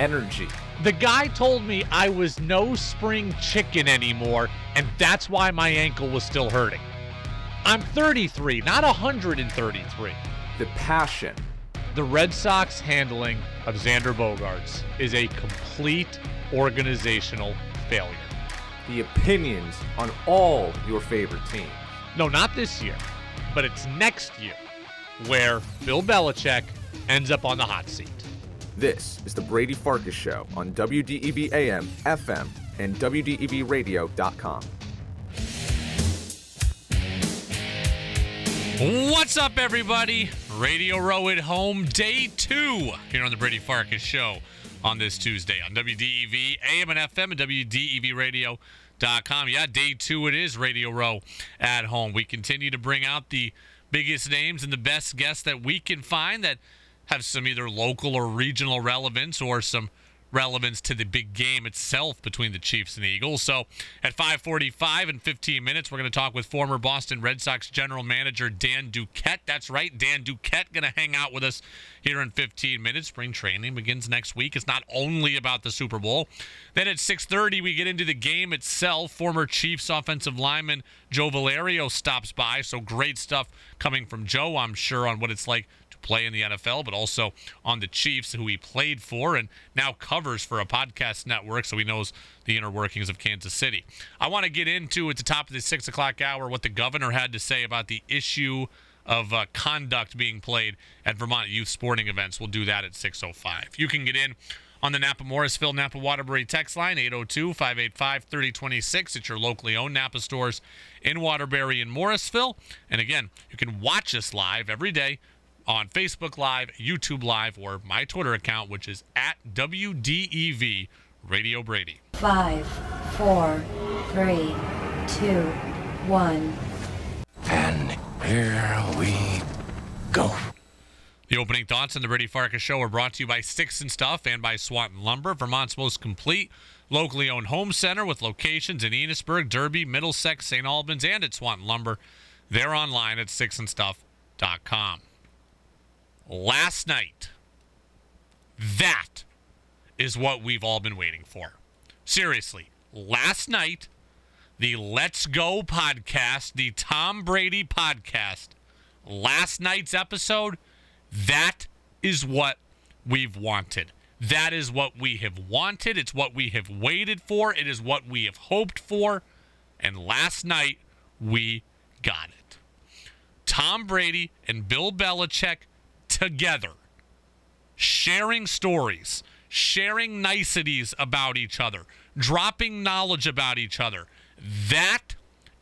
energy. The guy told me I was no spring chicken anymore, and that's why my ankle was still hurting. I'm 33, not 133. The passion. The Red Sox handling of Xander Bogaerts is a complete organizational failure. The opinions on all your favorite teams. No, not this year, but it's next year where Bill Belichick ends up on the hot seat. This is the Brady Farkas Show on WDEV AM, FM, and WDEVradio.com. What's up, everybody? Radio Row at home, day two here on the Brady Farkas Show on this Tuesday on WDEV AM and FM and WDEVradio.com. Yeah, day two it is, Radio Row at home. We continue to bring out the biggest names and the best guests that we can find that have some either local or regional relevance or some relevance to the big game itself between the Chiefs and the Eagles. So at 5:45 and 15 minutes, we're going to talk with former Boston Red Sox general manager Dan Duquette. That's right, Dan Duquette going to hang out with us here in 15 minutes. Spring training begins next week. It's not only about the Super Bowl. Then at 6:30, we get into the game itself. Former Chiefs offensive lineman Joe Valerio stops by. So great stuff coming from Joe, I'm sure, on what it's like play in the NFL, but also on the Chiefs, who he played for and now covers for a podcast network, so he knows the inner workings of Kansas City. I want to get into at the top of the six o'clock hour what the governor had to say about the issue of uh, conduct being played at Vermont youth sporting events. We'll do that at 6:05. You can get in on the Napa Morrisville Napa Waterbury text line 802-585-3026 at your locally owned Napa stores in Waterbury and Morrisville. And again, you can watch us live every day on Facebook Live, YouTube Live, or my Twitter account, which is at WDEV Radio Brady. Five, four, three, two, one. And here we go. The opening thoughts on the Brady Farkas Show are brought to you by Sticks and Stuff and by Swanton Lumber, Vermont's most complete locally owned home center with locations in Enosburg, Derby, Middlesex, St. Albans, and at Swanton Lumber. They're online at sticksandstuff.com last night. That is what we've all been waiting for. Seriously, last night, the Let's Go podcast, the Tom Brady podcast, last night's episode, that is what we've wanted. That is what we have wanted. It's what we have waited for. It is what we have hoped for. And last night, we got it. Tom Brady and Bill Belichick together, sharing stories, sharing niceties about each other, dropping knowledge about each other. That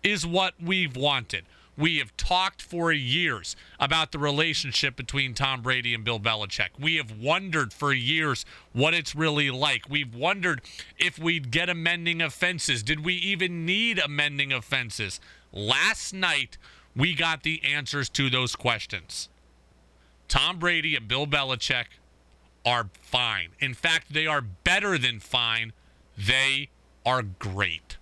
is what we've wanted. We have talked for years about the relationship between Tom Brady and Bill Belichick. We have wondered for years what it's really like. We've wondered if we'd get amending offenses. Did we even need amending offenses? Last night, we got the answers to those questions. Tom Brady and Bill Belichick are fine. In fact, they are better than fine. They are great.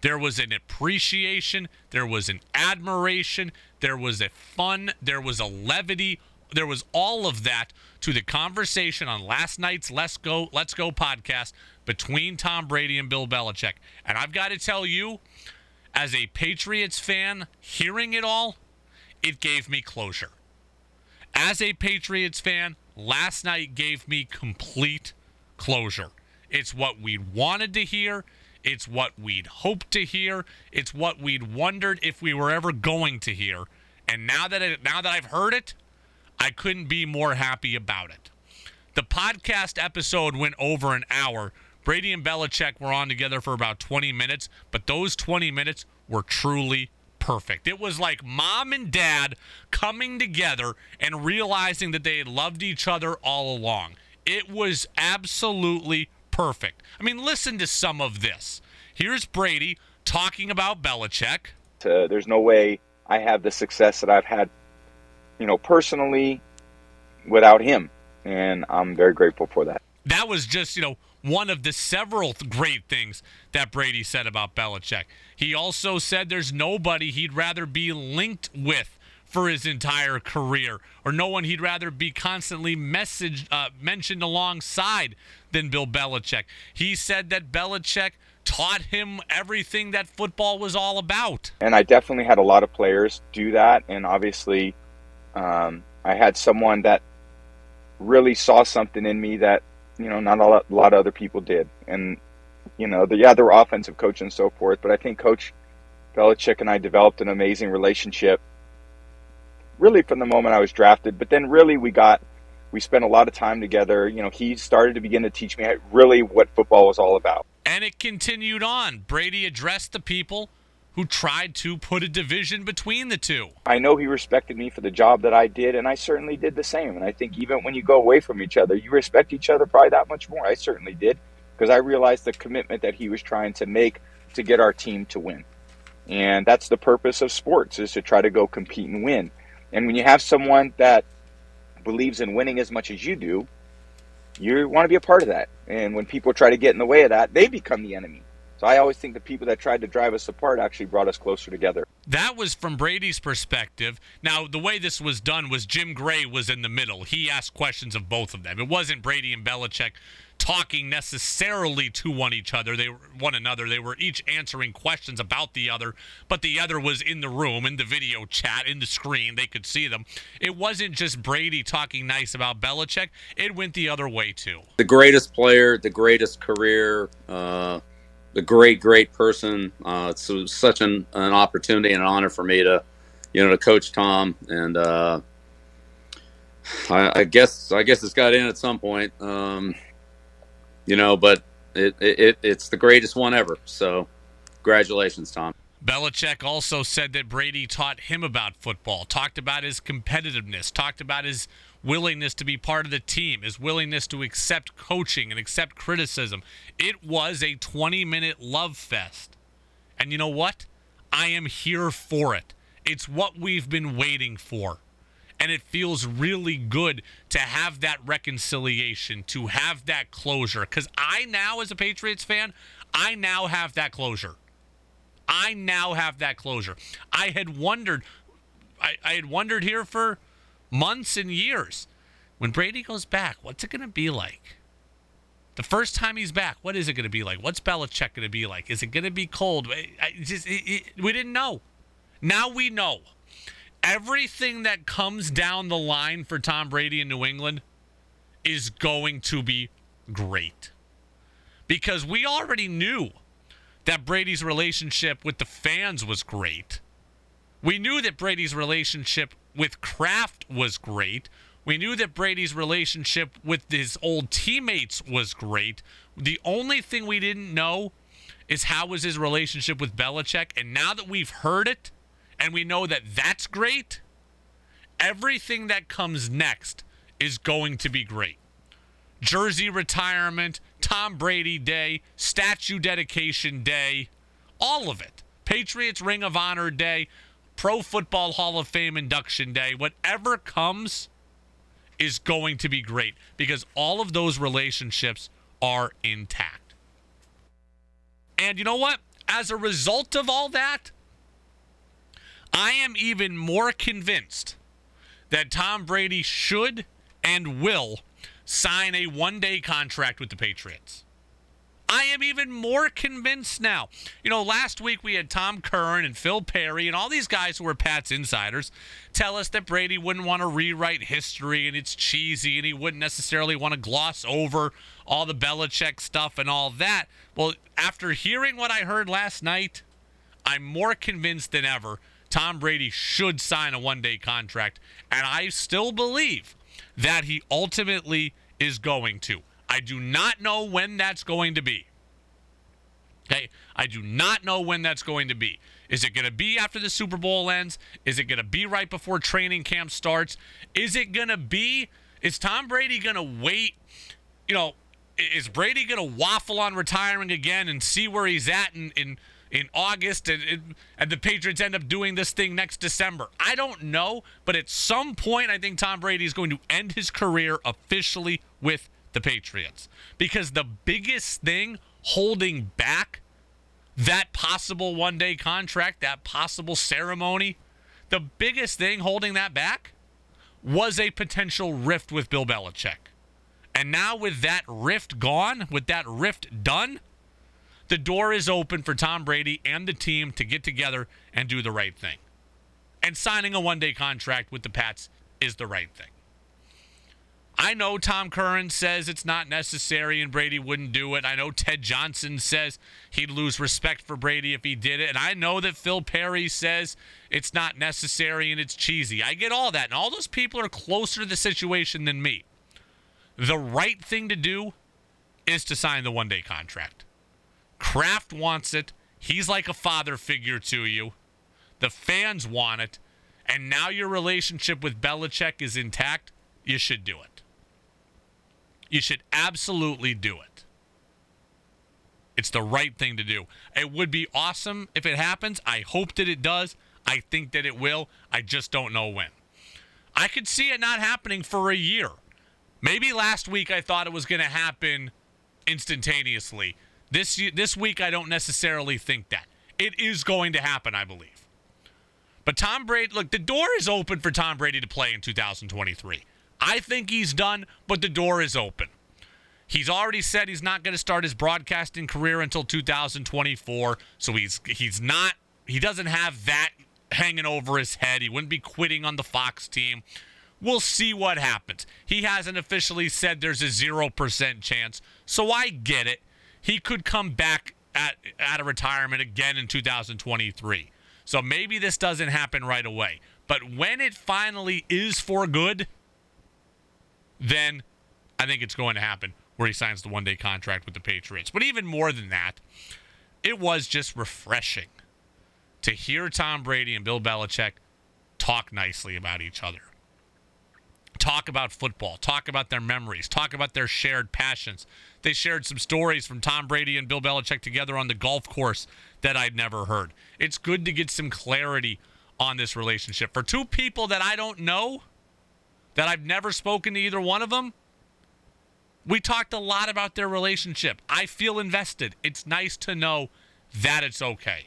There was an appreciation, there was an admiration, there was a fun, there was a levity, there was all of that to the conversation on last night's Let's Go Let's Go podcast between Tom Brady and Bill Belichick. And I've got to tell you, as a Patriots fan, hearing it all, it gave me closure as a Patriots fan, last night gave me complete closure. It's what we wanted to hear. It's what we'd hoped to hear. It's what we'd wondered if we were ever going to hear. And now that it, now that I've heard it, I couldn't be more happy about it. The podcast episode went over an hour. Brady and Belichick were on together for about 20 minutes, but those 20 minutes were truly perfect. It was like mom and dad coming together and realizing that they had loved each other all along. It was absolutely perfect. I mean, listen to some of this. Here's Brady talking about Belichick. Uh, there's no way I have the success that I've had, you know, personally without him. And I'm very grateful for that. That was just, you know, one of the several great things that Brady said about Belichick. He also said there's nobody he'd rather be linked with for his entire career, or no one he'd rather be constantly messaged, uh, mentioned alongside than Bill Belichick. He said that Belichick taught him everything that football was all about. And I definitely had a lot of players do that. And obviously, um, I had someone that really saw something in me that, you know, not a lot, a lot of other people did. And, you know, the, yeah, there were offensive coach and so forth, but I think Coach Belichick and I developed an amazing relationship really from the moment I was drafted. But then really we got we spent a lot of time together. You know, he started to begin to teach me really what football was all about. And it continued on. Brady addressed the people who tried to put a division between the two. I know he respected me for the job that I did, and I certainly did the same. And I think even when you go away from each other, you respect each other probably that much more. I certainly did because I realized the commitment that he was trying to make to get our team to win. And that's the purpose of sports is to try to go compete and win. And when you have someone that believes in winning as much as you do, you want to be a part of that. And when people try to get in the way of that, they become the enemy. So I always think the people that tried to drive us apart actually brought us closer together. That was from Brady's perspective. Now, the way this was done was Jim Gray was in the middle. He asked questions of both of them. It wasn't Brady and Belichick talking necessarily to one each other. They were one another. They were each answering questions about the other, but the other was in the room, in the video chat, in the screen. They could see them. It wasn't just Brady talking nice about Belichick. It went the other way too. The greatest player, the greatest career, uh, the great, great person. Uh, it's such an, an opportunity and an honor for me to, you know, to coach Tom and. Uh, I, I guess I guess it's got in at some point. Um, you know, but it, it it's the greatest one ever. So, congratulations, Tom. Belichick also said that Brady taught him about football, talked about his competitiveness, talked about his willingness to be part of the team, his willingness to accept coaching and accept criticism. It was a 20 minute love fest. And you know what? I am here for it. It's what we've been waiting for and it feels really good to have that reconciliation, to have that closure. Because I now, as a Patriots fan, I now have that closure. I now have that closure. I had wondered, I, I had wondered here for months and years. When Brady goes back, what's it going to be like? The first time he's back, what is it going to be like? What's Belichick going to be like? Is it going to be cold? I just, it, it, we didn't know. Now we know everything that comes down the line for Tom Brady in New England is going to be great. Because we already knew that Brady's relationship with the fans was great. We knew that Brady's relationship with Kraft was great. We knew that Brady's relationship with his old teammates was great. The only thing we didn't know is how was his relationship with Belichick. And now that we've heard it, and we know that that's great, everything that comes next is going to be great. Jersey retirement, Tom Brady Day, statue dedication day, all of it. Patriots Ring of Honor Day, Pro Football Hall of Fame induction day, whatever comes is going to be great because all of those relationships are intact. And you know what? As a result of all that, I am even more convinced that Tom Brady should and will sign a one day contract with the Patriots. I am even more convinced now. You know, last week we had Tom Curran and Phil Perry and all these guys who were Pat's insiders tell us that Brady wouldn't want to rewrite history and it's cheesy and he wouldn't necessarily want to gloss over all the Belichick stuff and all that. Well, after hearing what I heard last night, I'm more convinced than ever Tom Brady should sign a one day contract. And I still believe that he ultimately is going to. I do not know when that's going to be. Okay. I do not know when that's going to be. Is it going to be after the Super Bowl ends? Is it going to be right before training camp starts? Is it going to be, is Tom Brady going to wait? You know, is Brady going to waffle on retiring again and see where he's at in, in in August and, and the Patriots end up doing this thing next December. I don't know, but at some point, I think Tom Brady is going to end his career officially with the Patriots because the biggest thing holding back that possible one day contract, that possible ceremony, The biggest thing holding that back was a potential rift with Bill Belichick. And now, with that rift gone, with that rift done, the door is open for Tom Brady and the team to get together and do the right thing. And signing a one day contract with the Pats is the right thing. I know Tom Curran says it's not necessary and Brady wouldn't do it. I know Ted Johnson says he'd lose respect for Brady if he did it. And I know that Phil Perry says it's not necessary and it's cheesy. I get all that. And all those people are closer to the situation than me. The right thing to do is to sign the one day contract. Kraft wants it. He's like a father figure to you. The fans want it. And now your relationship with Belichick is intact. You should do it. You should absolutely do it. It's the right thing to do. It would be awesome if it happens. I hope that it does. I think that it will. I just don't know when. I could see it not happening for a year. Maybe last week I thought it was going to happen instantaneously. This this week I don't necessarily think that. It is going to happen, I believe. But Tom Brady, look, the door is open for Tom Brady to play in 2023. I think he's done, but the door is open. He's already said he's not going to start his broadcasting career until 2024, so he's he's not he doesn't have that hanging over his head. He wouldn't be quitting on the Fox team. We'll see what happens. He hasn't officially said there's a 0% chance, so I get it. He could come back at at a retirement again in 2023. So maybe this doesn't happen right away. But when it finally is for good, then I think it's going to happen where he signs the one day contract with the Patriots. But even more than that, it was just refreshing to hear Tom Brady and Bill Belichick talk nicely about each other. Talk about football, talk about their memories, talk about their shared passions. They shared some stories from Tom Brady and Bill Belichick together on the golf course that I'd never heard. It's good to get some clarity on this relationship. For two people that I don't know, that I've never spoken to either one of them. We talked a lot about their relationship. I feel invested. It's nice to know that it's okay.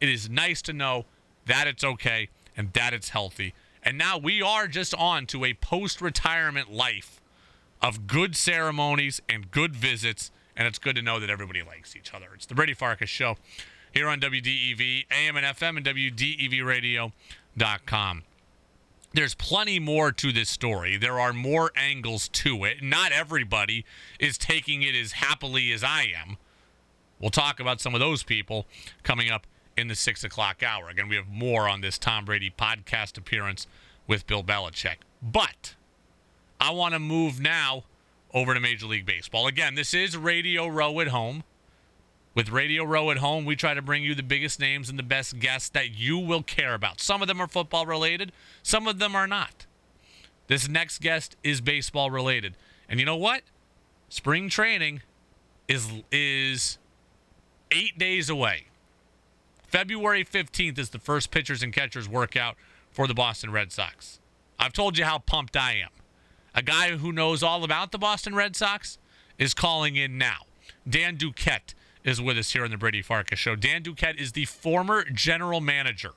It is nice to know that it's okay and that it's healthy. And now we are just on to a post retirement life of good ceremonies and good visits. And it's good to know that everybody likes each other. It's the Brady Farkas Show here on WDEV, AM and FM, and WDEVradio.com there's plenty more to this story. There are more angles to it. Not everybody is taking it as happily as I am. We'll talk about some of those people coming up in the six o'clock hour. Again, we have more on this Tom Brady podcast appearance with Bill Belichick. But I want to move now over to Major League Baseball. Again, this is Radio Row at Home. With Radio Row at home, we try to bring you the biggest names and the best guests that you will care about. Some of them are football related, some of them are not. This next guest is baseball related. And you know what? Spring training is is 8 days away. February 15th is the first pitchers and catchers workout for the Boston Red Sox. I've told you how pumped I am. A guy who knows all about the Boston Red Sox is calling in now. Dan Duquette is with us here on the Brady Farkas Show. Dan Duquette is the former general manager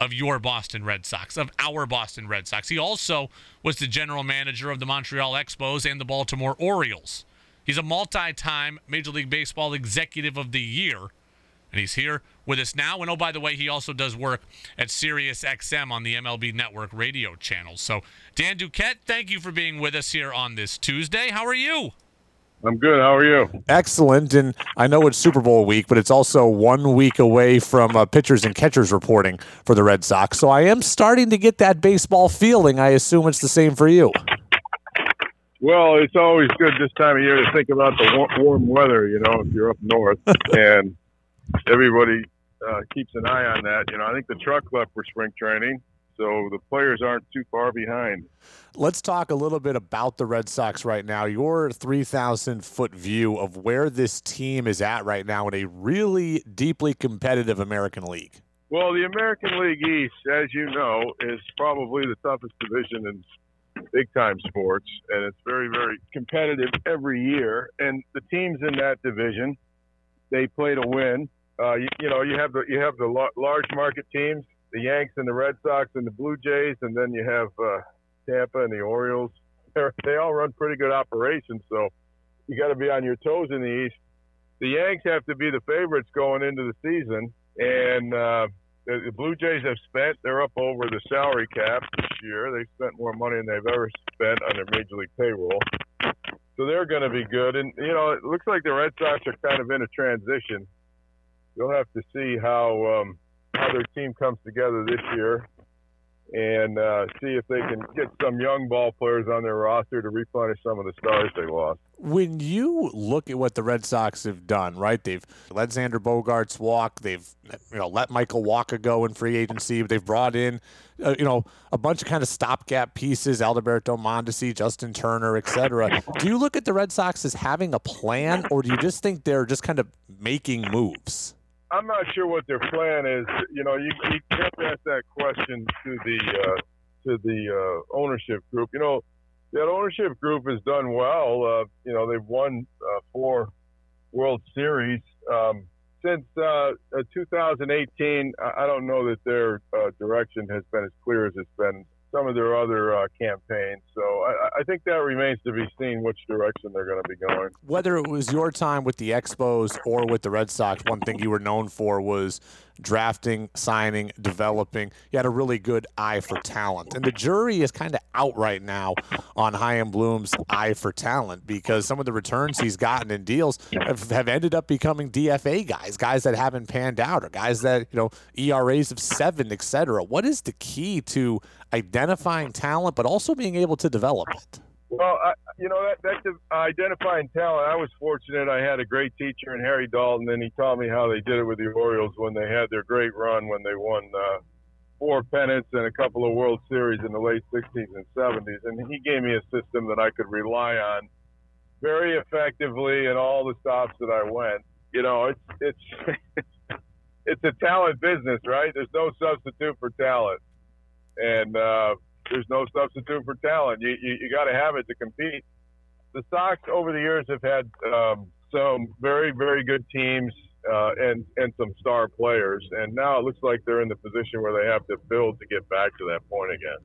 of your Boston Red Sox, of our Boston Red Sox. He also was the general manager of the Montreal Expos and the Baltimore Orioles. He's a multi time Major League Baseball Executive of the Year, and he's here with us now. And oh, by the way, he also does work at Sirius XM on the MLB Network radio channel. So, Dan Duquette, thank you for being with us here on this Tuesday. How are you? I'm good. How are you? Excellent. And I know it's Super Bowl week, but it's also one week away from uh, pitchers and catchers reporting for the Red Sox. So I am starting to get that baseball feeling. I assume it's the same for you. Well, it's always good this time of year to think about the warm weather, you know, if you're up north. and everybody uh, keeps an eye on that. You know, I think the truck left for spring training so the players aren't too far behind. Let's talk a little bit about the Red Sox right now. Your 3,000 foot view of where this team is at right now in a really deeply competitive American League. Well, the American League East, as you know, is probably the toughest division in big time sports, and it's very, very competitive every year. And the teams in that division, they play to win. Uh, you, you, know, you have the you have the large market teams the Yanks and the Red Sox and the Blue Jays, and then you have uh, Tampa and the Orioles. They're, they all run pretty good operations, so you got to be on your toes in the East. The Yanks have to be the favorites going into the season, and uh, the, the Blue Jays have spent. They're up over the salary cap this year. They spent more money than they've ever spent on their major league payroll, so they're going to be good. And you know, it looks like the Red Sox are kind of in a transition. You'll have to see how um, how their team comes together this year and uh, see if they can get some young ball players on their roster to replenish some of the stars they lost. When you look at what the Red Sox have done, right? They've let Xander Bogaerts walk. They've you know let Michael Wacha go in free agency. They've brought in uh, you know a bunch of kind of stopgap pieces: Adalberto Mondesi, Justin Turner, etc. Do you look at the Red Sox as having a plan, or do you just think they're just kind of making moves? I'm not sure what their plan is. You know, you, you to ask that question to the uh, to the uh, ownership group. You know, that ownership group has done well. Uh, you know, they've won uh, four World Series um, since uh, uh 2018. I don't know that their uh, direction has been as clear as it's been some of their other uh, campaigns. So I, I, think that remains to be seen which direction they're going to be going. Whether it was your time with the Expos or with the Red Sox, one thing you were known for was drafting, signing, developing. You had a really good eye for talent. And the jury is kind of out right now on Chaim Bloom's eye for talent because some of the returns he's gotten in deals have, have ended up becoming DFA guys, guys that haven't panned out or guys that, you know, ERAs of seven, et cetera. What is the key to identifying talent, but also being able to develop it? Well, I, you know that that's identifying talent. I was fortunate; I had a great teacher in Harry Dalton, and he taught me how they did it with the Orioles when they had their great run when they won uh, four pennants and a couple of World Series in the late '60s and '70s. And he gave me a system that I could rely on very effectively in all the stops that I went. You know, it's it's it's a talent business, right? There's no substitute for talent, and uh, there's no substitute for talent. You you, you got to have it to compete. The Sox over the years have had um, some very very good teams uh, and and some star players, and now it looks like they're in the position where they have to build to get back to that point again.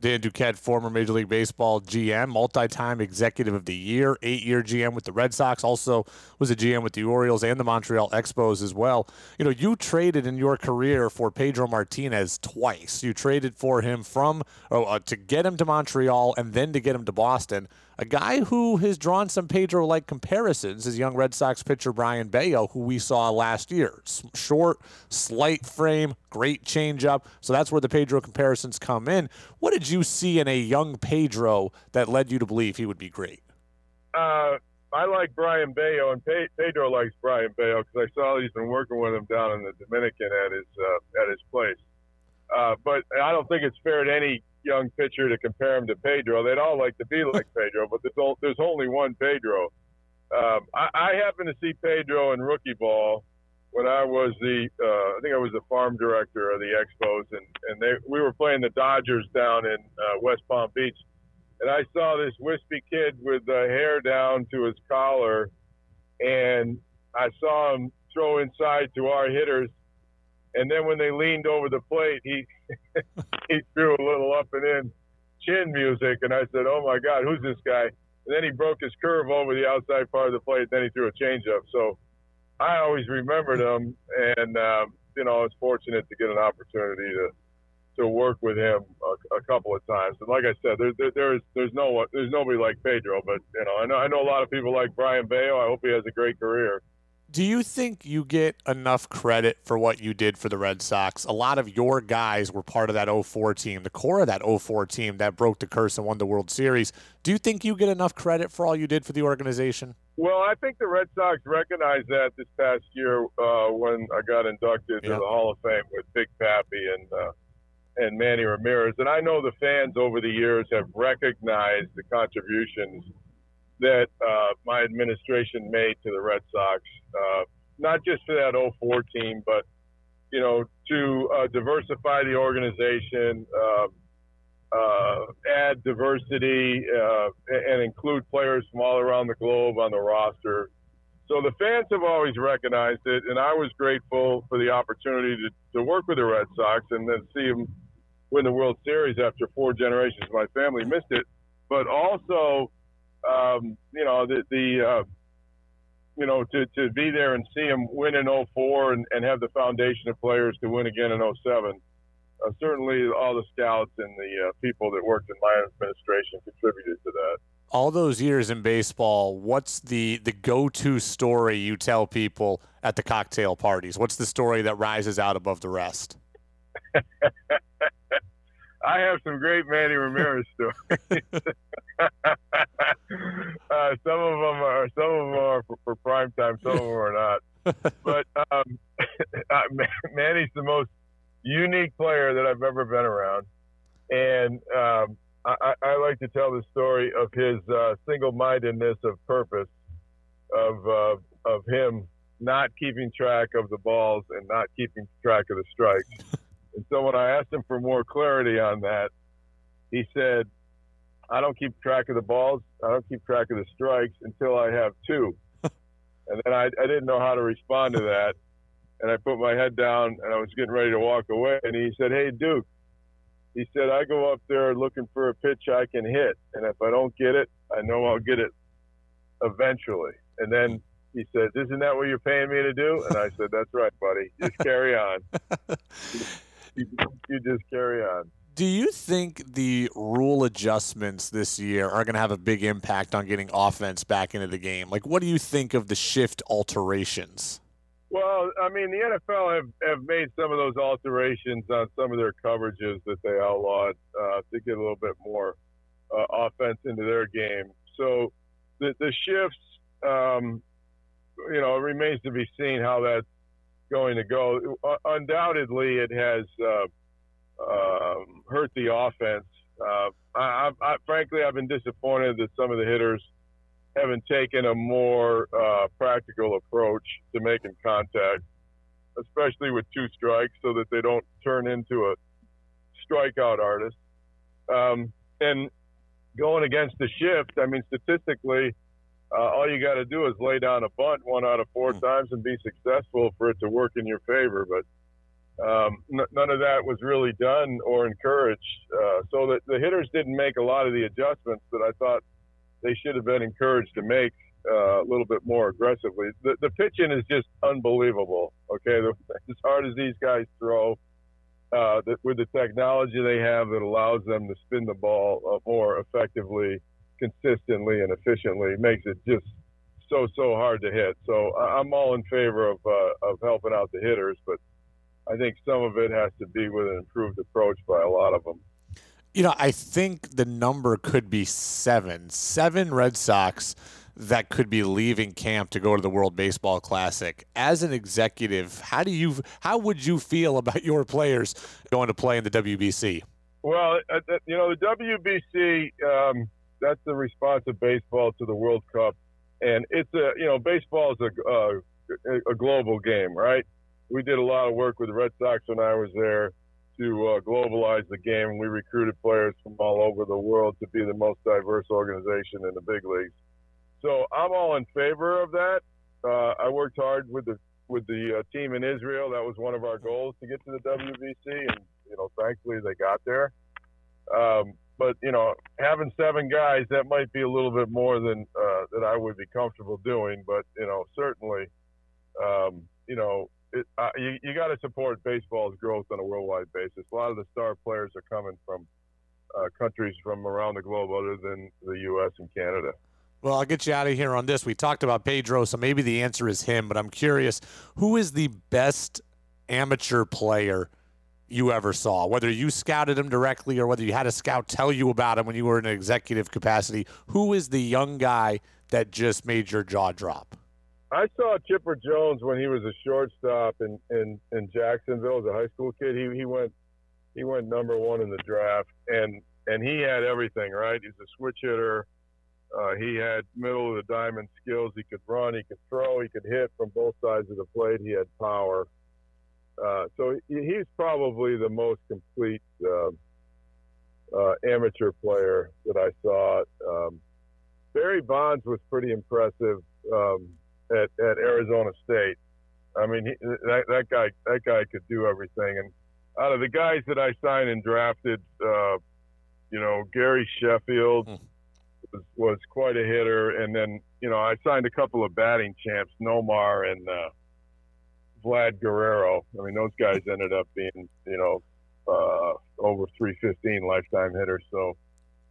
Dan Duquette, former Major League Baseball GM, multi-time Executive of the Year, eight-year GM with the Red Sox, also was a GM with the Orioles and the Montreal Expos as well. You know, you traded in your career for Pedro Martinez twice. You traded for him from oh, uh, to get him to Montreal and then to get him to Boston a guy who has drawn some Pedro like comparisons is young Red Sox pitcher Brayan Bello, who we saw last year. Short, slight frame, great changeup. So that's where the Pedro comparisons come in. What did you see in a young Pedro that led you to believe he would be great? Uh, I like Brayan Bello, and Pedro likes Brayan Bello because I saw he's been working with him down in the Dominican at his uh, at his place. Uh, but I don't think it's fair to any young pitcher to compare him to Pedro. They'd all like to be like Pedro, but there's, there's only one Pedro. Um, I, I happened to see Pedro in rookie ball when I was the uh, I think I was the farm director of the Expos, and and they we were playing the Dodgers down in uh, West Palm Beach, and I saw this wispy kid with the hair down to his collar, and I saw him throw inside to our hitters, and then when they leaned over the plate, he he threw a little up and in chin music, and I said, "Oh my God, who's this guy?" And then he broke his curve over the outside part of the plate. Then he threw a changeup. So I always remembered him, and um, you know, I was fortunate to get an opportunity to to work with him a, a couple of times. And like I said, there, there, there's there's no there's nobody like Pedro, but you know, I know I know a lot of people like Brayan Bello. I hope he has a great career do you think you get enough credit for what you did for the Red Sox? A lot of your guys were part of that 04 team, the core of that 04 team that broke the curse and won the World Series. Do you think you get enough credit for all you did for the organization? Well, I think the Red Sox recognized that this past year uh, when I got inducted yep. to the Hall of Fame with Big Papi and uh, and Manny Ramirez. And I know the fans over the years have recognized the contributions that uh, my administration made to the Red Sox, uh, not just for that 04 team, but you know, to uh, diversify the organization, uh, uh, add diversity, uh, and include players from all around the globe on the roster. so the fans have always recognized it, and I was grateful for the opportunity to, to work with the Red Sox and then see them win the World Series after four generations. Of my family missed it, but also, um, you know, the, the uh, you know, to, to be there and see him win in 04 and, and have the foundation of players to win again in 07. Uh, certainly, all the scouts and the uh, people that worked in my administration contributed to that all those years in baseball, what's the the go-to story you tell people at the cocktail parties? What's the story that rises out above the rest? I have some great Manny Ramirez stories. uh, some of them are some of them are for, for prime time, some of them are not. But um, uh, Manny's the most unique player that I've ever been around, and um, I, I, like to tell the story of his uh, single-mindedness of purpose, of uh, of him not keeping track of the balls and not keeping track of the strikes. And so when I asked him for more clarity on that, he said, "I don't keep track of the balls. I don't keep track of the strikes until I have two. and then I, I didn't know how to respond to that. And I put my head down and I was getting ready to walk away. And he said, "Hey, Duke." he said, I go up there looking for a pitch I can hit. And if I don't get it, I know I'll get it eventually. And then he said, Isn't that what you're paying me to do? And I said, That's right, buddy. Just carry on. you, you just carry on. Do you think the rule adjustments this year are going to have a big impact on getting offense back into the game? Like, what do you think of the shift alterations? Well, I mean, the NFL have, have made some of those alterations on some of their coverages that they outlawed uh, to get a little bit more uh, offense into their game. So the, the shifts, um, you know, it remains to be seen how that's going to go. Uh, undoubtedly, it has uh, um, hurt the offense. Uh, I, I, frankly, I've been disappointed that some of the hitters – haven't taken a more uh, practical approach to making contact, especially with two strikes, so that they don't turn into a strikeout artist. Um, and going against the shift, I mean, statistically, uh, all you got to do is lay down a bunt one out of four mm. times and be successful for it to work in your favor. But um, n- none of that was really done or encouraged. Uh, so that the hitters didn't make a lot of the adjustments that I thought they should have been encouraged to make uh, a little bit more aggressively. The, the pitching is just unbelievable. Okay, the, as hard as these guys throw, uh, the, with the technology they have that allows them to spin the ball uh, more effectively, consistently, and efficiently, makes it just so so hard to hit. So I'm all in favor of uh, of helping out the hitters, but I think some of it has to be with an improved approach by a lot of them. You know, I think the number could be seven. Seven Red Sox that could be leaving camp to go to the World Baseball Classic. As an executive, how do you how would you feel about your players going to play in the WBC? Well, uh, you know, the WBC um, that's the response of baseball to the World Cup, and it's a you know baseball is a, uh, a global game, right? We did a lot of work with the Red Sox when I was there to uh, globalize the game. We recruited players from all over the world to be the most diverse organization in the big leagues. So I'm all in favor of that. Uh, I worked hard with the with the uh, team in Israel. That was one of our goals to get to the WBC, and you know, thankfully they got there. Um, but you know, having seven guys that might be a little bit more than uh, that I would be comfortable doing. But you know, certainly, um, you know, it, uh, you, you got to support baseball's growth on a worldwide basis. A lot of the star players are coming from uh, countries from around the globe other than the U.S. and Canada. Well, I'll get you out of here on this. We talked about Pedro, so maybe the answer is him, but I'm curious who is the best amateur player you ever saw? Whether you scouted him directly or whether you had a scout tell you about him when you were in an executive capacity, who is the young guy that just made your jaw drop? I saw Chipper Jones when he was a shortstop in, in, in Jacksonville as a high school kid. He he went he went number one in the draft, and and he had everything right. He's a switch hitter. Uh, he had middle of the diamond skills. He could run. He could throw. He could hit from both sides of the plate. He had power. Uh, so he's probably the most complete uh, uh, amateur player that I saw. Um, Barry Bonds was pretty impressive. Um, at, at Arizona State. I mean, he, that that guy that guy could do everything. And out of the guys that I signed and drafted, uh, you know, Gary Sheffield Hmm. was, was quite a hitter. And then you know, I signed a couple of batting champs, Nomar and uh, Vlad Guerrero. I mean, those guys ended up being you know uh, over 315 lifetime hitters. So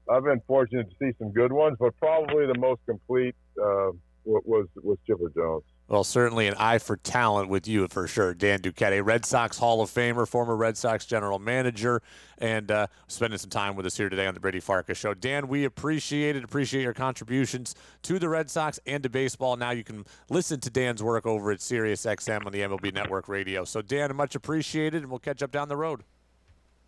I've been fortunate to see some good ones, but probably the most complete uh, was was Chipper Jones. Well, certainly an eye for talent with you for sure, Dan Duquette, Red Sox Hall of Famer, former Red Sox general manager, and uh, spending some time with us here today on the Brady Farkas Show. Dan, we appreciate it. Appreciate your contributions to the Red Sox and to baseball. Now you can listen to Dan's work over at SiriusXM on the MLB Network Radio. So, Dan, much appreciated, and we'll catch up down the road.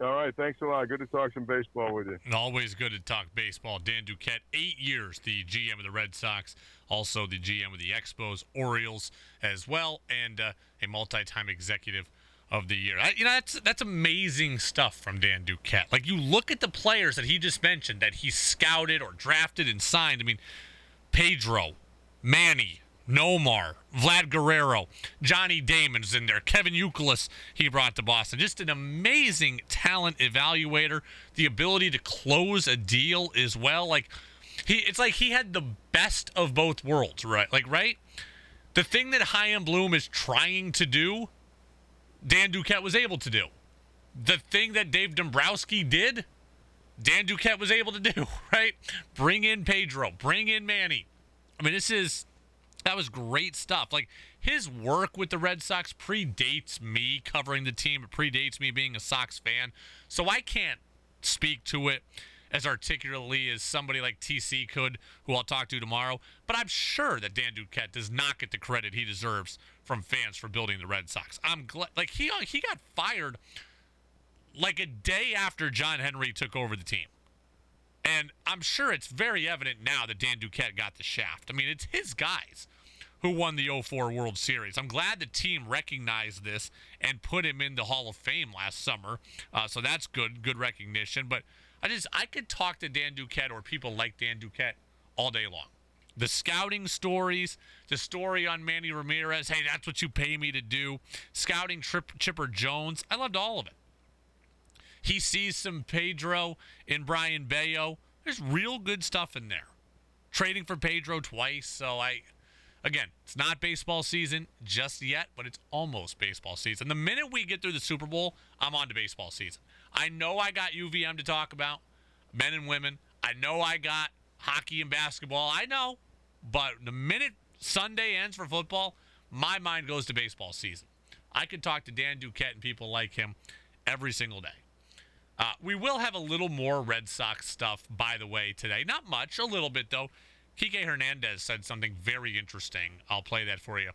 All right, thanks a lot. Good to talk some baseball with you. And always good to talk baseball. Dan Duquette, eight years, the GM of the Red Sox, also the GM of the Expos, Orioles as well, and uh, a multi-time executive of the year. I, you know, that's that's amazing stuff from Dan Duquette. Like you look at the players that he just mentioned that he scouted or drafted and signed. I mean, Pedro, Manny, Nomar, Vlad Guerrero, Johnny Damon's in there, Kevin Youkilis he brought to Boston. Just an amazing talent evaluator. The ability to close a deal as well. Like he it's like he had the best of both worlds, right? Like right? The thing that Chaim Bloom is trying to do, Dan Duquette was able to do. The thing that Dave Dombrowski did, Dan Duquette was able to do, right? Bring in Pedro, bring in Manny. I mean, this is that was great stuff. Like his work with the Red Sox predates me covering the team. It predates me being a Sox fan, so I can't speak to it as articulately as somebody like TC could, who I'll talk to tomorrow. But I'm sure that Dan Duquette does not get the credit he deserves from fans for building the Red Sox. I'm glad, like he he got fired like a day after John Henry took over the team. And I'm sure it's very evident now that Dan Duquette got the shaft. I mean, it's his guys who won the 04 World Series. I'm glad the team recognized this and put him in the Hall of Fame last summer. Uh, so that's good, good recognition. But I just, I could talk to Dan Duquette or people like Dan Duquette all day long. The scouting stories, the story on Manny Ramirez, hey, that's what you pay me to do. Scouting Chipper Jones, I loved all of it. He sees some Pedro in Brayan Bello. There's real good stuff in there. Trading for Pedro twice, so I again, it's not baseball season just yet, but it's almost baseball season. The minute we get through the Super Bowl, I'm on to baseball season. I know I got UVM to talk about, men and women. I know I got hockey and basketball. I know. But the minute Sunday ends for football, my mind goes to baseball season. I could talk to Dan Duquette and people like him every single day. Uh, we will have a little more Red Sox stuff, by the way, today. Not much, a little bit, though. Kike Hernandez said something very interesting. I'll play that for you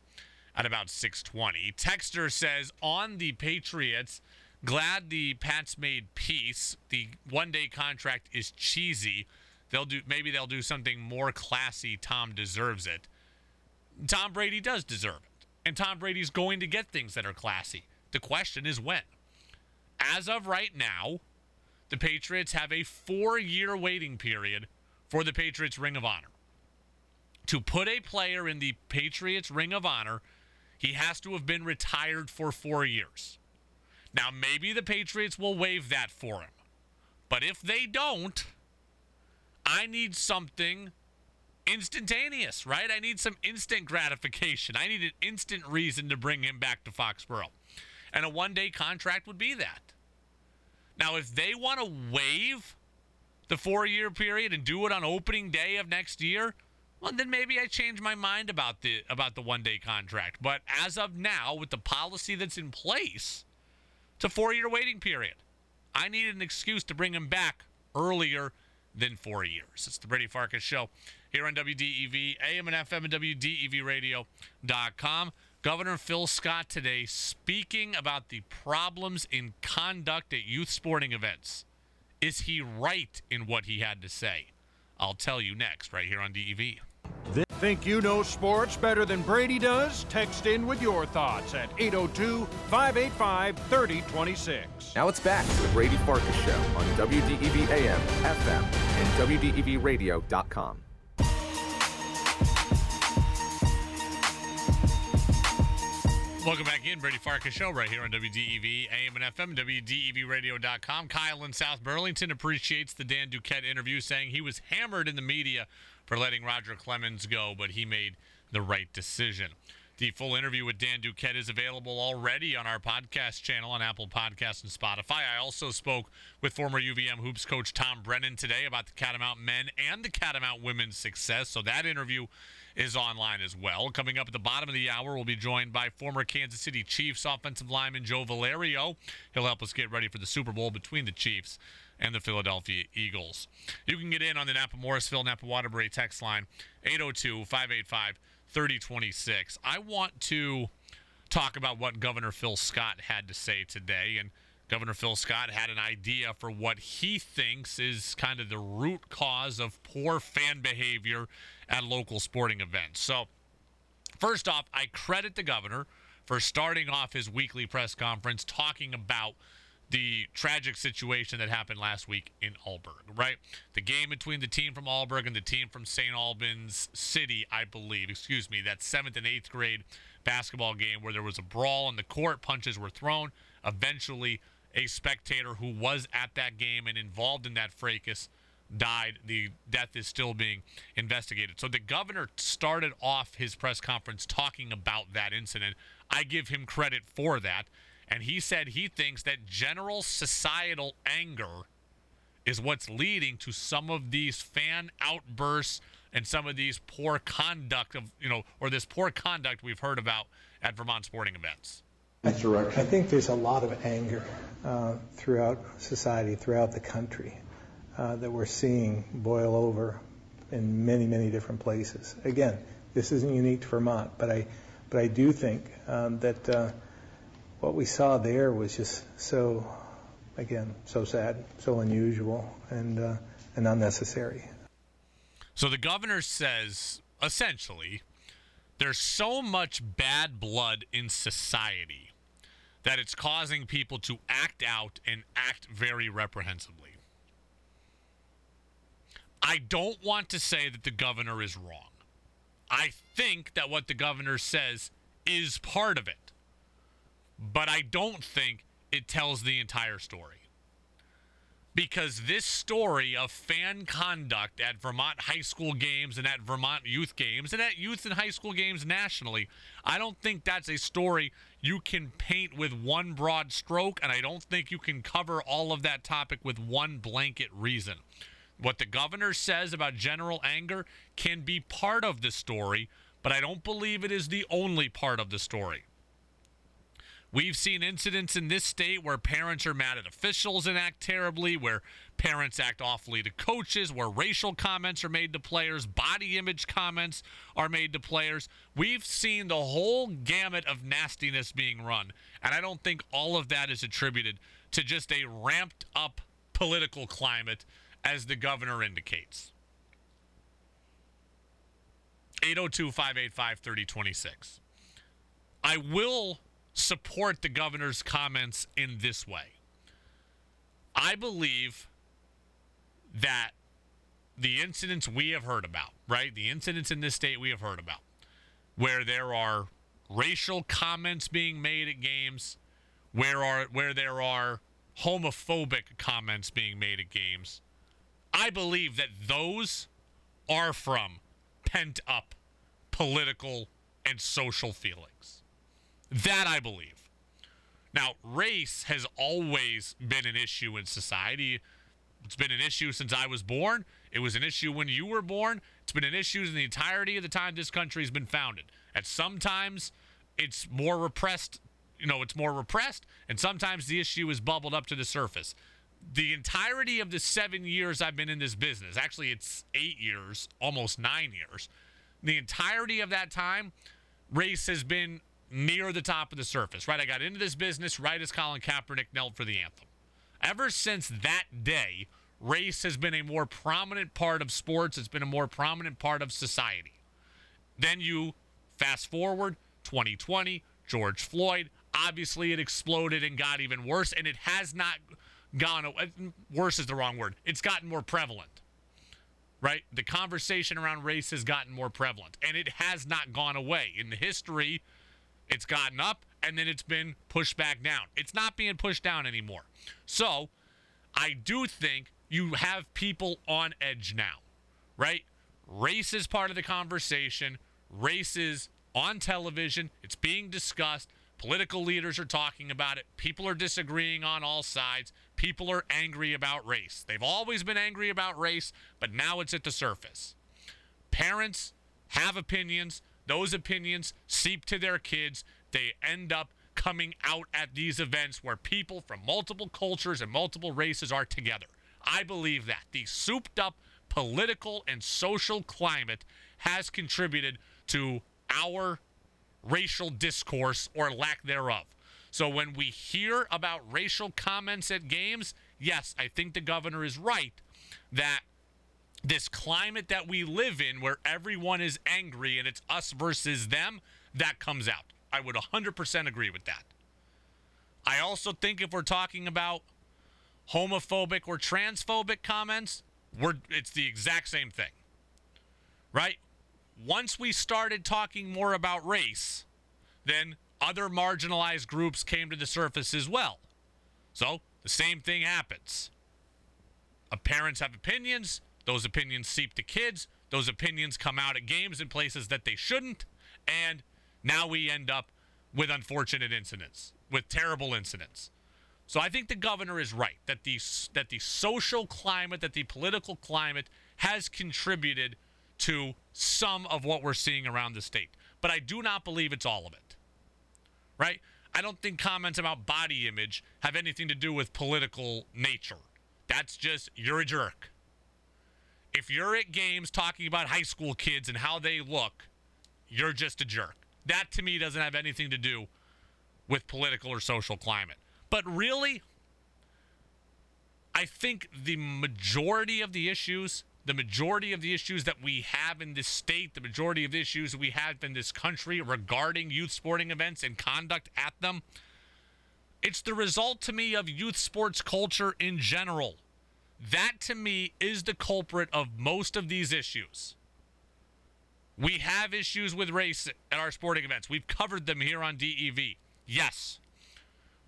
at about 620. Texter says, on the Patriots, glad the Pats made peace. The one-day contract is cheesy. They'll do maybe they'll do something more classy. Tom deserves it. Tom Brady does deserve it. And Tom Brady's going to get things that are classy. The question is when. As of right now, the Patriots have a four year waiting period for the Patriots Ring of Honor. To put a player in the Patriots Ring of Honor, he has to have been retired for four years. Now, maybe the Patriots will waive that for him. But if they don't, I need something instantaneous, right? I need some instant gratification. I need an instant reason to bring him back to Foxborough. And a one day contract would be that. Now, if they want to waive the four year period and do it on opening day of next year, well, then maybe I change my mind about the about the one day contract. But as of now, with the policy that's in place, it's a four year waiting period. I need an excuse to bring him back earlier than four years. It's the Brady Farkas Show here on WDEV, AM and FM and WDEVradio.com. Governor Phil Scott today speaking about the problems in conduct at youth sporting events. Is he right in what he had to say? I'll tell you next, right here on DEV. Think you know sports better than Brady does? Text in with your thoughts at 802 585 3026. Now it's back to the Brady Farkas Show on WDEV AM, FM, and WDEVradio.com. Welcome back in, Brady Farkas Show, right here on WDEV, AM and FM, WDEVradio.com. Kyle in South Burlington appreciates the Dan Duquette interview, saying he was hammered in the media for letting Roger Clemens go, but he made the right decision. The full interview with Dan Duquette is available already on our podcast channel on Apple Podcasts and Spotify. I also spoke with former UVM hoops coach Tom Brennan today about the Catamount men and the Catamount women's success. So that interview is online as well. Coming up at the bottom of the hour, we'll be joined by former Kansas City Chiefs offensive lineman Joe Valerio. He'll help us get ready for the Super Bowl between the Chiefs and the Philadelphia Eagles. You can get in on the Napa Morrisville Napa Waterbury text line 802 585 3026. I want to talk about what Governor Phil Scott had to say today. And Governor Phil Scott had an idea for what he thinks is kind of the root cause of poor fan behavior at local sporting events. So, first off, I credit the governor for starting off his weekly press conference talking about the tragic situation that happened last week in Alburgh, right? The game between the team from Alburgh and the team from St. Albans City, I believe, excuse me, that seventh and eighth grade basketball game where there was a brawl in the court, punches were thrown. Eventually, a spectator who was at that game and involved in that fracas died. The death is still being investigated. So the governor started off his press conference talking about that incident. I give him credit for that and he said he thinks that general societal anger is what's leading to some of these fan outbursts and some of these poor conduct of you know or this poor conduct we've heard about at Vermont sporting events. That's. I think there's a lot of anger uh, throughout society, throughout the country, uh, that we're seeing boil over in many, many different places. Again, this isn't unique to Vermont, but I, but I do think um, that uh, what we saw there was just so, again, so sad, so unusual, and uh, and unnecessary. So the governor says essentially, there's so much bad blood in society that it's causing people to act out and act very reprehensibly. I don't want to say that the governor is wrong. I think that what the governor says is part of it but I don't think it tells the entire story. Because this story of fan conduct at Vermont high school games and at Vermont youth games and at youth and high school games nationally, I don't think that's a story you can paint with one broad stroke, and I don't think you can cover all of that topic with one blanket reason. What the governor says about general anger can be part of the story, but I don't believe it is the only part of the story. We've seen incidents in this state where parents are mad at officials and act terribly, where parents act awfully to coaches, where racial comments are made to players, body image comments are made to players. We've seen the whole gamut of nastiness being run. And I don't think all of that is attributed to just a ramped up political climate, as the governor indicates. 802 585 3026. I will support the governor's comments in this way. I believe that the incidents we have heard about, right? The incidents in this state we have heard about, where there are racial comments being made at games, where are where there are homophobic comments being made at games. I believe that those are from pent up political and social feelings. That I believe. Now, race has always been an issue in society. It's been an issue since I was born. It was an issue when you were born. It's been an issue in the entirety of the time this country has been founded. At sometimes it's more repressed, you know, it's more repressed, and sometimes the issue is bubbled up to the surface. The entirety of the seven years I've been in this business, actually, it's eight years, almost nine years. The entirety of that time, race has been near the top of the surface, right? I got into this business right as Colin Kaepernick knelt for the anthem. Ever since that day, race has been a more prominent part of sports, it's been a more prominent part of society. Then you fast forward 2020, George Floyd, obviously it exploded and got even worse, and it has not gone worse is the wrong word. It's gotten more prevalent. Right? The conversation around race has gotten more prevalent, and it has not gone away. In the history it's gotten up and then it's been pushed back down. It's not being pushed down anymore. So I do think you have people on edge now, right? Race is part of the conversation. Race is on television, it's being discussed. Political leaders are talking about it. People are disagreeing on all sides. People are angry about race. They've always been angry about race, but now it's at the surface. Parents have opinions. Those opinions seep to their kids. They end up coming out at these events where people from multiple cultures and multiple races are together. I believe that. The souped up political and social climate has contributed to our racial discourse or lack thereof. So when we hear about racial comments at games, yes, I think the governor is right that this climate that we live in where everyone is angry and it's us versus them, that comes out. I would 100% agree with that. I also think if we're talking about homophobic or transphobic comments, we're it's the exact same thing. Right? Once we started talking more about race, then other marginalized groups came to the surface as well. So the same thing happens. Parents have opinions, those opinions seep to kids, those opinions come out at games in places that they shouldn't, and now we end up with unfortunate incidents, with terrible incidents. So I think the governor is right that the that the social climate, that the political climate has contributed to some of what we're seeing around the state. But I do not believe it's all of it. Right? I don't think comments about body image have anything to do with political nature. That's just you're a jerk. If you're at games talking about high school kids and how they look, you're just a jerk. That to me doesn't have anything to do with political or social climate. But really, I think the majority of the issues, the majority of the issues that we have in this state, the majority of the issues we have in this country regarding youth sporting events and conduct at them, it's the result to me of youth sports culture in general. That to me is the culprit of most of these issues. We have issues with race at our sporting events. We've covered them here on DEV. Yes.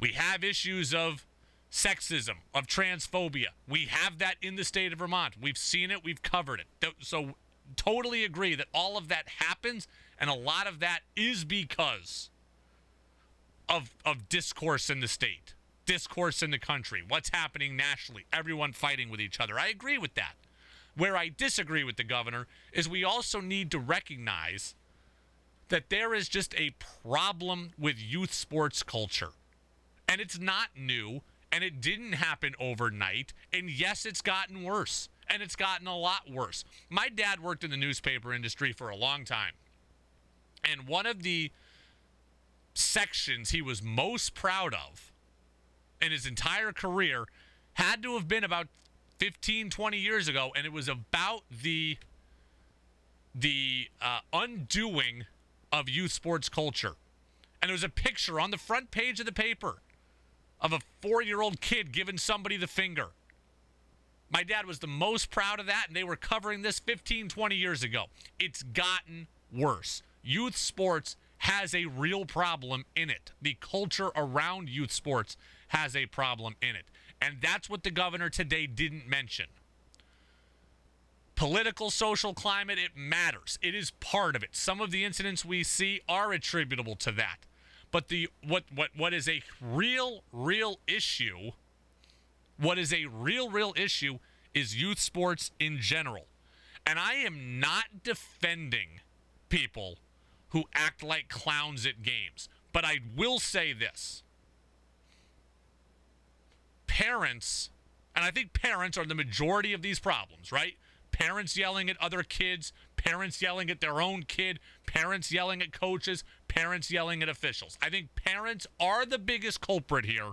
We have issues of sexism, of transphobia. We have that in the state of Vermont. We've seen it, we've covered it. So, totally agree that all of that happens, and a lot of that is because of, of discourse in the state, discourse in the country, what's happening nationally, everyone fighting with each other. I agree with that. Where I disagree with the governor is we also need to recognize that there is just a problem with youth sports culture and it's not new and it didn't happen overnight. And yes, it's gotten worse and it's gotten a lot worse. My dad worked in the newspaper industry for a long time. And one of the sections he was most proud of in his entire career had to have been about 15 20 years ago and it was about the the uh, undoing of youth sports culture and there was a picture on the front page of the paper of a four year old kid giving somebody the finger. My dad was the most proud of that, and they were covering this 15, 20 years ago. It's gotten worse. Youth sports has a real problem in it. The culture around youth sports has a problem in it. And that's what the governor today didn't mention. Political social climate, it matters. It is part of it. Some of the incidents we see are attributable to that. But the what what what is a real real issue? What is a real real issue is youth sports in general. And I am not defending people who act like clowns at games, but I will say this. Parents, and I think parents are the majority of these problems, right? Parents yelling at other kids, parents yelling at their own kid, parents yelling at coaches, parents yelling at officials. I think parents are the biggest culprit here.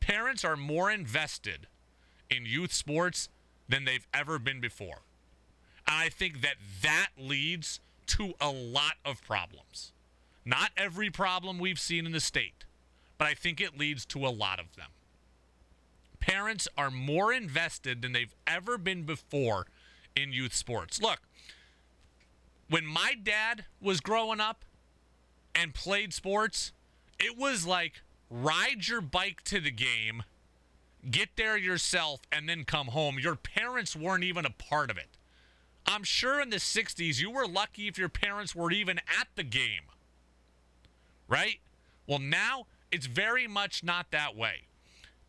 Parents are more invested in youth sports than they've ever been before. And I think that that leads to a lot of problems. Not every problem we've seen in the state, but I think it leads to a lot of them. Parents are more invested than they've ever been before in youth sports. Look, when my dad was growing up and played sports, It was like ride your bike to the game, get there yourself, and then come home. Your parents weren't even a part of it. I'm sure in the 60s you were lucky if your parents were even at the game. Right? Well, now it's very much not that way.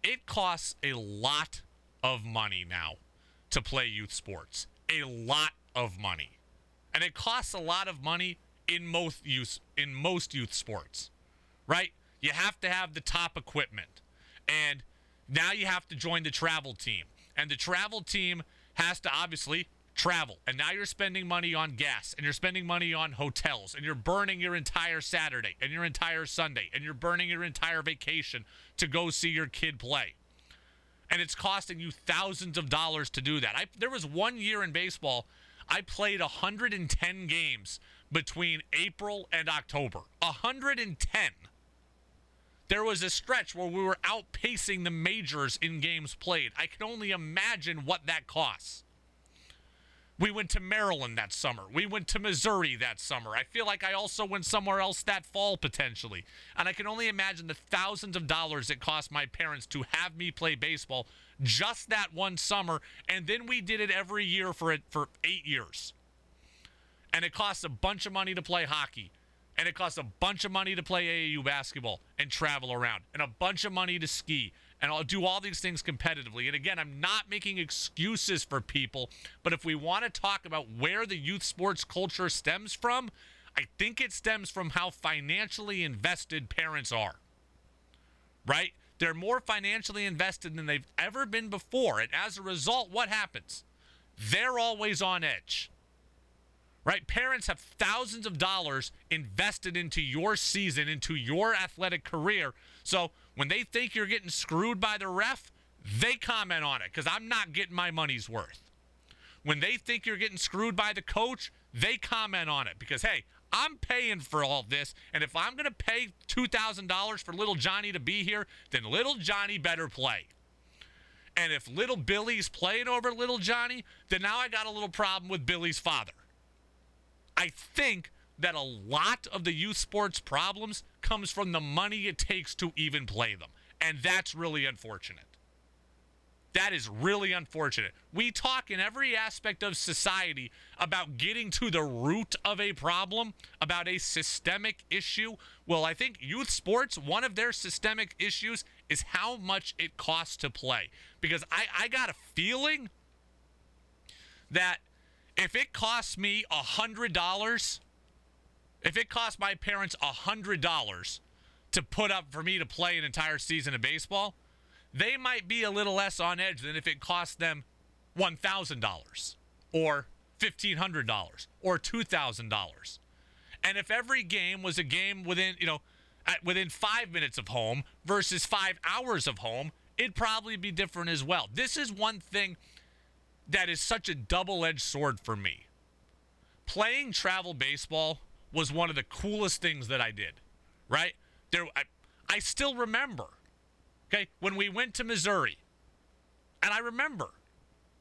It costs a lot of money now to play youth sports. A lot of money. And it costs a lot of money in most youth in most youth sports. Right? You have to have the top equipment. And now you have to join the travel team. And the travel team has to obviously travel. And now you're spending money on gas and you're spending money on hotels and you're burning your entire Saturday and your entire Sunday and you're burning your entire vacation to go see your kid play. And it's costing you thousands of dollars to do that. I, there was one year in baseball, I played 110 games between April and October. 110. There was a stretch where we were outpacing the majors in games played. I can only imagine what that costs. We went to Maryland that summer. We went to Missouri that summer. I feel like I also went somewhere else that fall potentially. And I can only imagine the thousands of dollars it cost my parents to have me play baseball just that one summer. And then we did it every year for it for eight years. And it costs a bunch of money to play hockey. And it costs a bunch of money to play AAU basketball and travel around. And a bunch of money to ski and I'll do all these things competitively. And again, I'm not making excuses for people, but if we want to talk about where the youth sports culture stems from, I think it stems from how financially invested parents are. Right? They're more financially invested than they've ever been before. And as a result, what happens? They're always on edge right? Parents have thousands of dollars invested into your season, into your athletic career. So when they think you're getting screwed by the ref, they comment on it because I'm not getting my money's worth. When they think you're getting screwed by the coach, they comment on it because, hey, I'm paying for all this. And if I'm going to pay $2,000 for little Johnny to be here, then little Johnny better play. And if little Billy's playing over little Johnny, then now I got a little problem with Billy's father. I think that a lot of the youth sports problems comes from the money it takes to even play them. And that's really unfortunate. That is really unfortunate. We talk in every aspect of society about getting to the root of a problem, about a systemic issue. Well, I think youth sports, one of their systemic issues is how much it costs to play. Because I, I got a feeling that if it costs me a hundred dollars, if it costs my parents a hundred dollars to put up for me to play an entire season of baseball, they might be a little less on edge than if it cost them one thousand dollars or fifteen hundred dollars or two thousand dollars. And if every game was a game within, you know, within five minutes of home versus five hours of home, it'd probably be different as well. This is one thing that is such a double edged sword for me. Playing travel baseball was one of the coolest things that I did, right? There, I, I still remember, okay, when we went to Missouri, and I remember,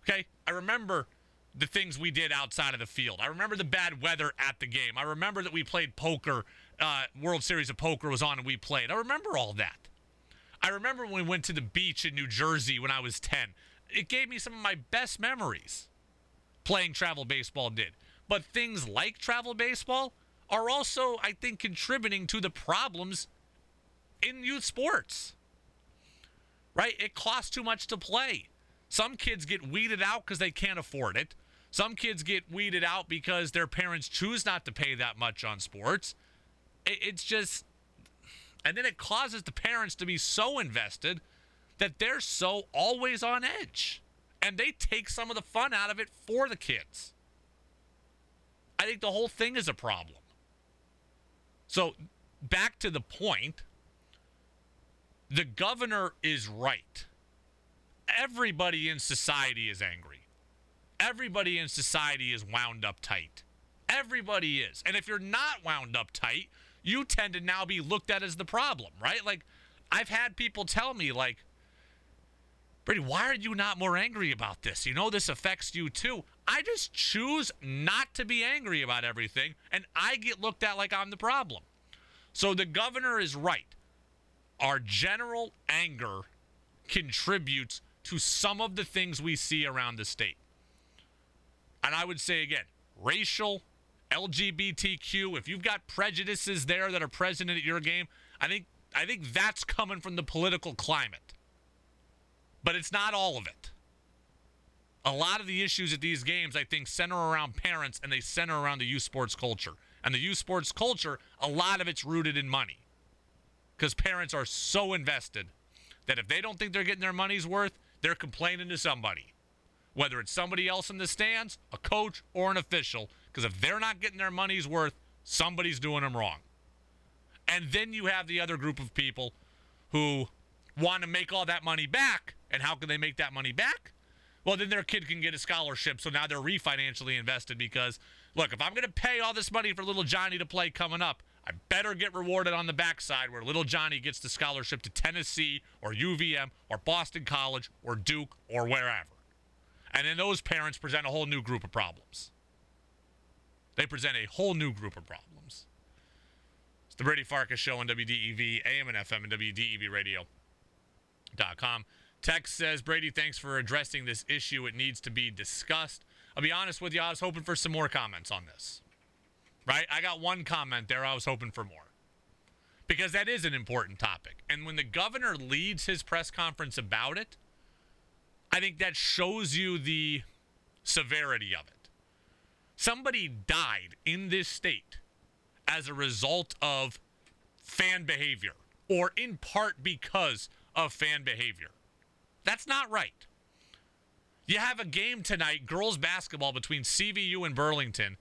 okay, I remember the things we did outside of the field. I remember the bad weather at the game. I remember that we played poker, uh, World Series of Poker was on and we played. I remember all that. I remember when we went to the beach in New Jersey when I was 10 it gave me some of my best memories playing travel baseball did. But things like travel baseball are also, I think, contributing to the problems in youth sports. Right? It costs too much to play. Some kids get weeded out because they can't afford it. Some kids get weeded out because their parents choose not to pay that much on sports. It's just, and then it causes the parents to be so invested that they're so always on edge and they take some of the fun out of it for the kids. I think the whole thing is a problem. So, back to the point the governor is right. Everybody in society is angry. Everybody in society is wound up tight. Everybody is. And if you're not wound up tight, you tend to now be looked at as the problem, right? Like, I've had people tell me, like, Brady, why are you not more angry about this? You know this affects you too. I just choose not to be angry about everything, and I get looked at like I'm the problem. So the governor is right. our general anger contributes to some of the things we see around the state. And I would say again, racial, LGBTQ, if you've got prejudices there that are present at your game, I think I think that's coming from the political climate. But it's not all of it. A lot of the issues at these games, I think, center around parents and they center around the youth sports culture. And the youth sports culture, a lot of it's rooted in money. Because parents are so invested that if they don't think they're getting their money's worth, they're complaining to somebody. Whether it's somebody else in the stands, a coach, or an official. Because if they're not getting their money's worth, somebody's doing them wrong. And then you have the other group of people who want to make all that money back. And how can they make that money back? Well, then their kid can get a scholarship. So now they're refinancially invested because, look, if I'm going to pay all this money for little Johnny to play coming up, I better get rewarded on the backside where little Johnny gets the scholarship to Tennessee or UVM or Boston College or Duke or wherever. And then those parents present a whole new group of problems. They present a whole new group of problems. It's the Brady Farkas Show on WDEV, AM and FM, and WDEVradio.com. Text says, Brady, thanks for addressing this issue. It needs to be discussed. I'll be honest with you, I was hoping for some more comments on this. Right? I got one comment there. I was hoping for more. Because that is an important topic. And when the governor leads his press conference about it, I think that shows you the severity of it. Somebody died in this state as a result of fan behavior, or in part because of fan behavior. That's not right. You have a game tonight, girls basketball between CVU and Burlington,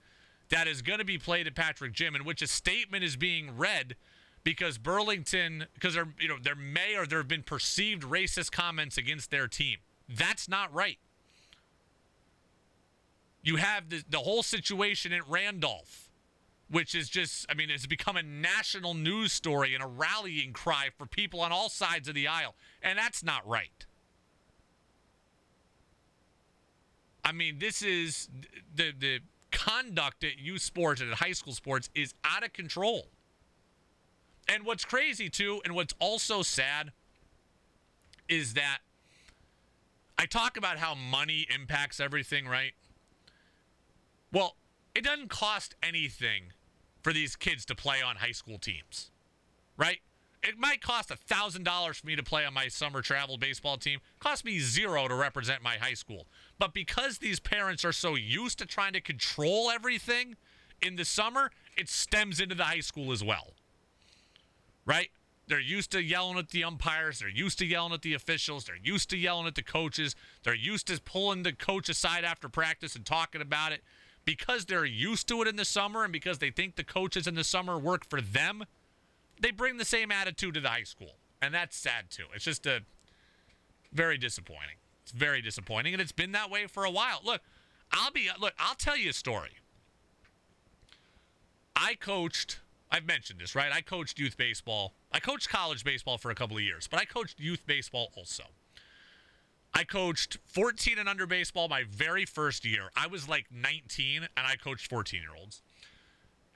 that is going to be played at Patrick Gym, in which a statement is being read because Burlington, because there, you know, there may or there have been perceived racist comments against their team. That's not right. You have the, the whole situation at Randolph, which is just, I mean, it's become a national news story and a rallying cry for people on all sides of the aisle. And that's not right. I mean, this is the the conduct at youth sports and at high school sports is out of control. And what's crazy too, and what's also sad, is that I talk about how money impacts everything, right? Well, it doesn't cost anything for these kids to play on high school teams, right? It might cost a thousand dollars for me to play on my summer travel baseball team. It cost me zero to represent my high school. But because these parents are so used to trying to control everything in the summer, it stems into the high school as well. Right? They're used to yelling at the umpires. They're used to yelling at the officials. They're used to yelling at the coaches. They're used to pulling the coach aside after practice and talking about it. Because they're used to it in the summer and because they think the coaches in the summer work for them, they bring the same attitude to the high school. And that's sad too. It's just a very disappointing. It's very disappointing and it's been that way for a while. Look, I'll be look, I'll tell you a story. I coached I've mentioned this, right? I coached youth baseball. I coached college baseball for a couple of years, but I coached youth baseball also. I coached 14 and under baseball my very first year. I was like 19 and I coached 14 year olds.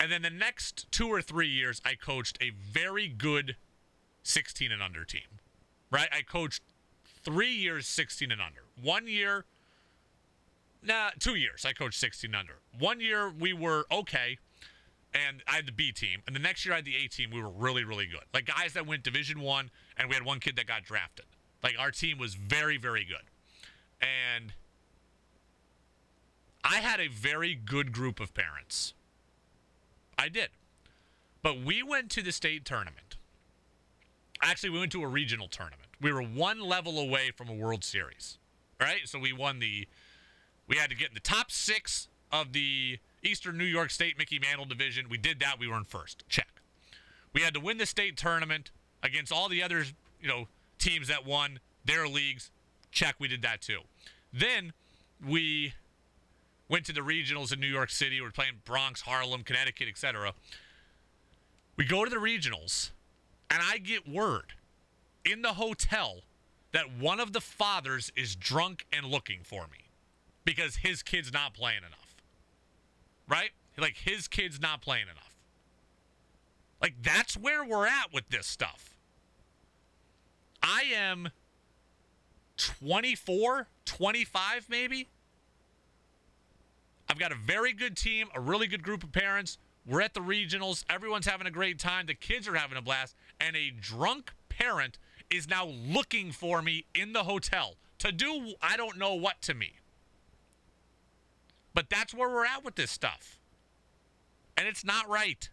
And then the next two or three years, I coached a very good 16 and under team, right? I coached three years 16 and under. One year, nah, two years, I coached 16 under. One year, we were okay, and I had the B team. And the next year, I had the A team. We were really, really good. Like guys that went Division One, and we had one kid that got drafted. Like our team was very, very good. And I had a very good group of parents I did. But we went to the state tournament. Actually, we went to a regional tournament. We were one level away from a World Series. Right? So we won the we had to get in the top 6 of the Eastern New York State Mickey Mantle division. We did that. We were in first. Check. We had to win the state tournament against all the other, you know, teams that won their leagues. Check. We did that too. Then we went to the regionals in New York City. We're playing Bronx, Harlem, Connecticut, etc. We go to the regionals, and I get word in the hotel that one of the fathers is drunk and looking for me because his kid's not playing enough. Right? Like his kid's not playing enough. Like that's where we're at with this stuff. I am 24, 25 maybe. I've got a very good team, a really good group of parents. We're at the regionals. Everyone's having a great time. The kids are having a blast. And a drunk parent is now looking for me in the hotel to do I don't know what to me. But that's where we're at with this stuff. And it's not right.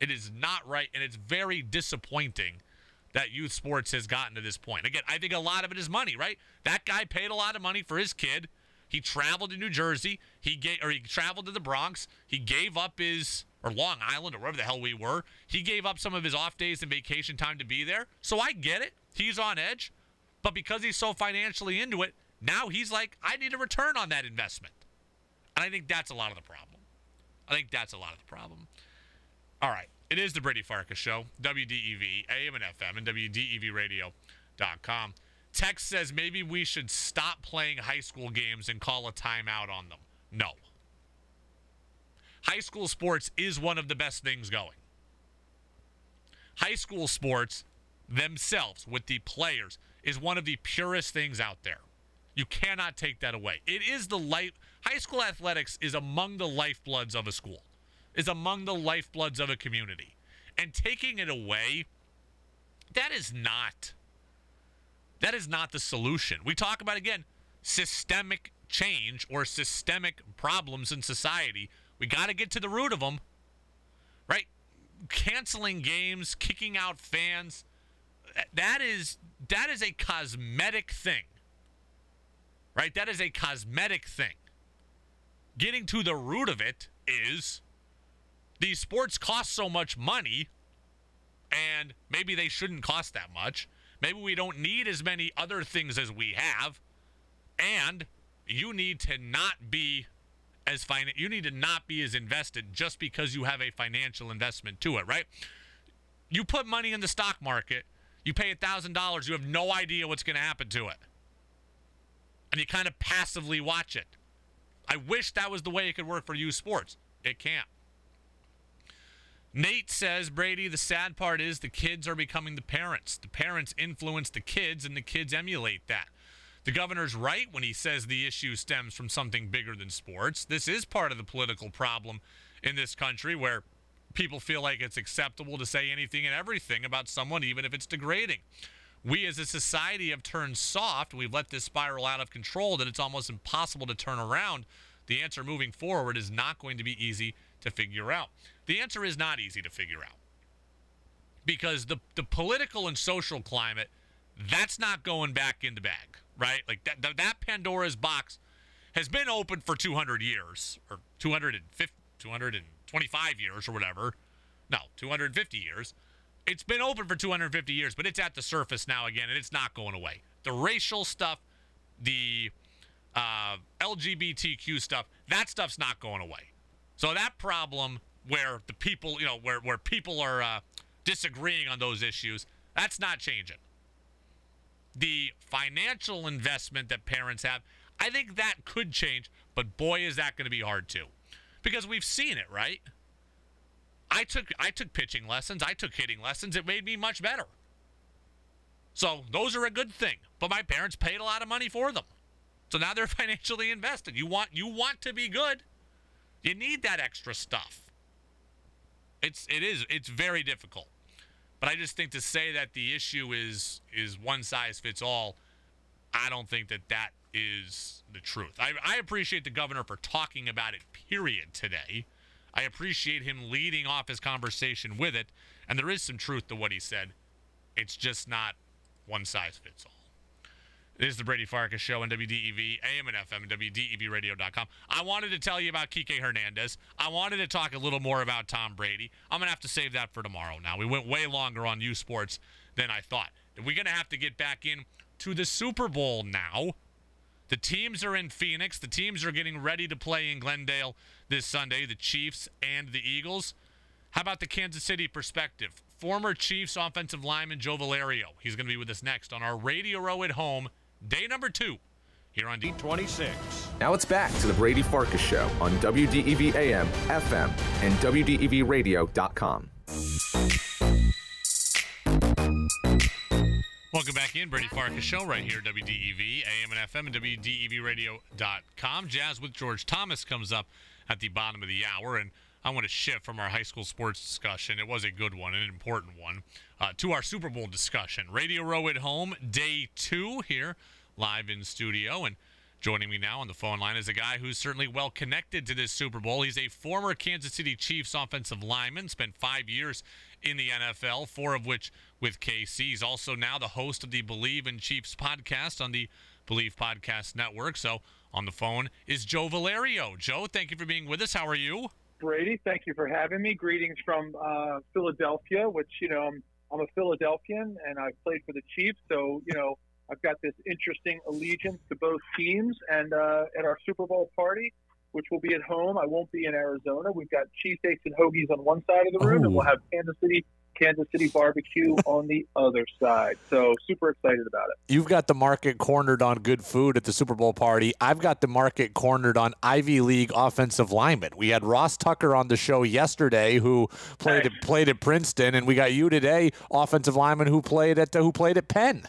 It is not right. And it's very disappointing that youth sports has gotten to this point. Again, I think a lot of it is money, right? That guy paid a lot of money for his kid. He traveled to New Jersey. He gave, or he traveled to the Bronx. He gave up his, or Long Island, or wherever the hell we were. He gave up some of his off days and vacation time to be there. So I get it. He's on edge. But because he's so financially into it, now he's like, I need a return on that investment. And I think that's a lot of the problem. I think that's a lot of the problem. All right. It is the Brady Farkas Show, WDEV, AM and FM, and WDEVradio.com. Text says maybe we should stop playing high school games and call a timeout on them. No. High school sports is one of the best things going. High school sports themselves, with the players, is one of the purest things out there. You cannot take that away. It is the life. High school athletics is among the lifebloods of a school is among the lifebloods of a community. And taking it away, that is not that is not the solution. We talk about again systemic change or systemic problems in society. We got to get to the root of them. Right? Canceling games, kicking out fans, uh, that is that is a cosmetic thing. Right? That is a cosmetic thing. Getting to the root of it is these sports cost so much money and maybe they shouldn't cost that much. Maybe we don't need as many other things as we have. And you need to not be as fin- you need to not be as invested just because you have a financial investment to it, right? You put money in the stock market, you pay $1,000, you have no idea what's going to happen to it. And you kind of passively watch it. I wish that was the way it could work for you sports. It can't. Nate says, Brady, the sad part is the kids are becoming the parents. The parents influence the kids, and the kids emulate that. The governor's right when he says the issue stems from something bigger than sports. This is part of the political problem in this country where people feel like it's acceptable to say anything and everything about someone, even if it's degrading. We as a society have turned soft. We've let this spiral out of control that it's almost impossible to turn around. The answer moving forward is not going to be easy to figure out. The answer is not easy to figure out because the the political and social climate that's not going back in the bag, right? Like that that Pandora's box has been open for 200 years or 250 225 years or whatever. No, 250 years. It's been open for 250 years, but it's at the surface now again, and it's not going away. The racial stuff, the uh, LGBTQ stuff, that stuff's not going away. So that problem where the people, you know, where, where people are uh, disagreeing on those issues, that's not changing. The financial investment that parents have, I think that could change, but boy, is that going to be hard too. Because we've seen it, right? I took I took pitching lessons, I took hitting lessons. It made me much better. So those are a good thing. But my parents paid a lot of money for them. So now they're financially invested. You want you want to be good. You need that extra stuff. It's it is it's very difficult. But I just think to say that the issue is is one size fits all, I don't think that that is the truth. I, I appreciate the governor for talking about it. Period. Today, I appreciate him leading off his conversation with it, and there is some truth to what he said. It's just not one size fits all. This is the Brady Farkas Show on WDEV, AM and FM, and WDEVradio.com. I wanted to tell you about Kike Hernandez. I wanted to talk a little more about Tom Brady. I'm going to have to save that for tomorrow now. We went way longer on U Sports than I thought. We're going to have to get back in to the Super Bowl now. The teams are in Phoenix. The teams are getting ready to play in Glendale this Sunday, the Chiefs and the Eagles. How about the Kansas City perspective? Former Chiefs offensive lineman Joe Valerio. He's going to be with us next on our Radio Row at Home day number two here on D26. Now it's back to the Brady Farkas Show on WDEV AM, FM, and WDEVradio.com. Welcome back in, Brady Farkas Show, right here, WDEV, AM and FM, and WDEVradio.com. Jazz with George Thomas comes up at the bottom of the hour, and I want to shift from our high school sports discussion. It was a good one, an important one, uh, to our Super Bowl discussion. Radio Row at home, day two here, live in studio, and Joining me now on the phone line is a guy who's certainly well connected to this Super Bowl. He's a former Kansas City Chiefs offensive lineman, spent five years in the NFL, four of which with KC. He's also now the host of the Believe in Chiefs podcast on the Believe Podcast Network. So on the phone is Joe Valerio. Joe, thank you for being with us. How are you? Brady, thank you for having me. Greetings from uh, Philadelphia, which, you know, I'm, I'm a Philadelphian and I've played for the Chiefs. So, you know, I've got this interesting allegiance to both teams. And uh, at our Super Bowl party, which will be at home, I won't be in Arizona. We've got cheesesteaks and hoagies on one side of the room, and we'll have Kansas City Kansas City barbecue on the other side. So super excited about it. You've got the market cornered on good food at the Super Bowl party. I've got the market cornered on Ivy League offensive linemen. We had Ross Tucker on the show yesterday, who played at, played at Princeton, and we got you today, offensive lineman who played at who played at Penn.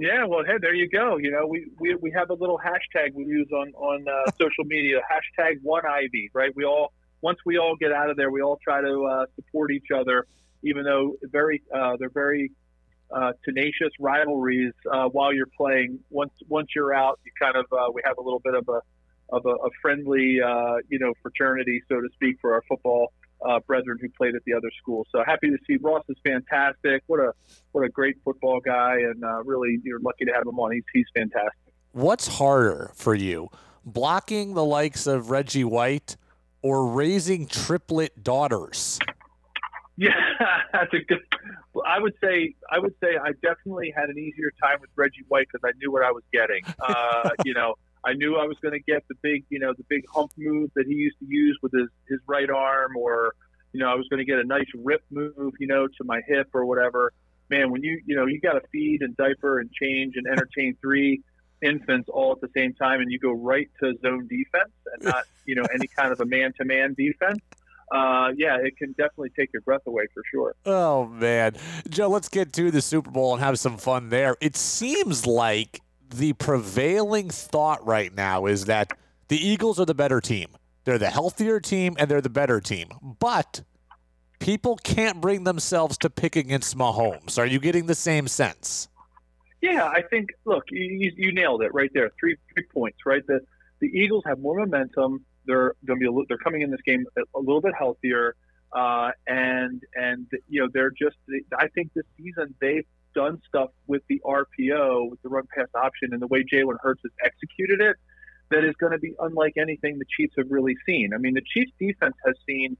Yeah, well, hey, there you go. You know, we, we, we have a little hashtag we use on on uh, social media, hashtag One Ivy, right? We all once we all get out of there, we all try to uh, support each other, even though very uh, they're very uh, tenacious rivalries uh, while you're playing. Once once you're out, you kind of uh, we have a little bit of a of a, a friendly uh, you know fraternity, so to speak, for our football brethren who played at the other school. So happy to see Ross is fantastic. What a what a great football guy, and really you're lucky to have him on. He's he's fantastic. What's harder for you, blocking the likes of Reggie White or raising triplet daughters? Yeah, that's a good. I would say I would say I definitely had an easier time with Reggie White because I knew what I was getting. Uh, you know. I knew I was going to get the big, you know, the big hump move that he used to use with his, his right arm, or, you know, I was going to get a nice rip move, you know, to my hip or whatever. Man, when you, you know, you got to feed and diaper and change and entertain three infants all at the same time, and you go right to zone defense and not, you know, any kind of a man to man defense. Uh, yeah, it can definitely take your breath away for sure. Oh man, Joe, let's get to the Super Bowl and have some fun there. It seems like the prevailing thought right now is that the Eagles are the better team. They're the healthier team and they're the better team. But people can't bring themselves to pick against Mahomes. Are you getting the same sense? Yeah, I think. Look, you, you nailed it right there. Three three points. Right. The the Eagles have more momentum. They're going to be. A, they're coming in this game a little bit healthier, uh, and and you know they're just. I think this season they've done stuff with the RPO, with the run pass option, and the way Jalen Hurts has executed it, that is going to be unlike anything the Chiefs have really seen. I mean, the Chiefs defense has seen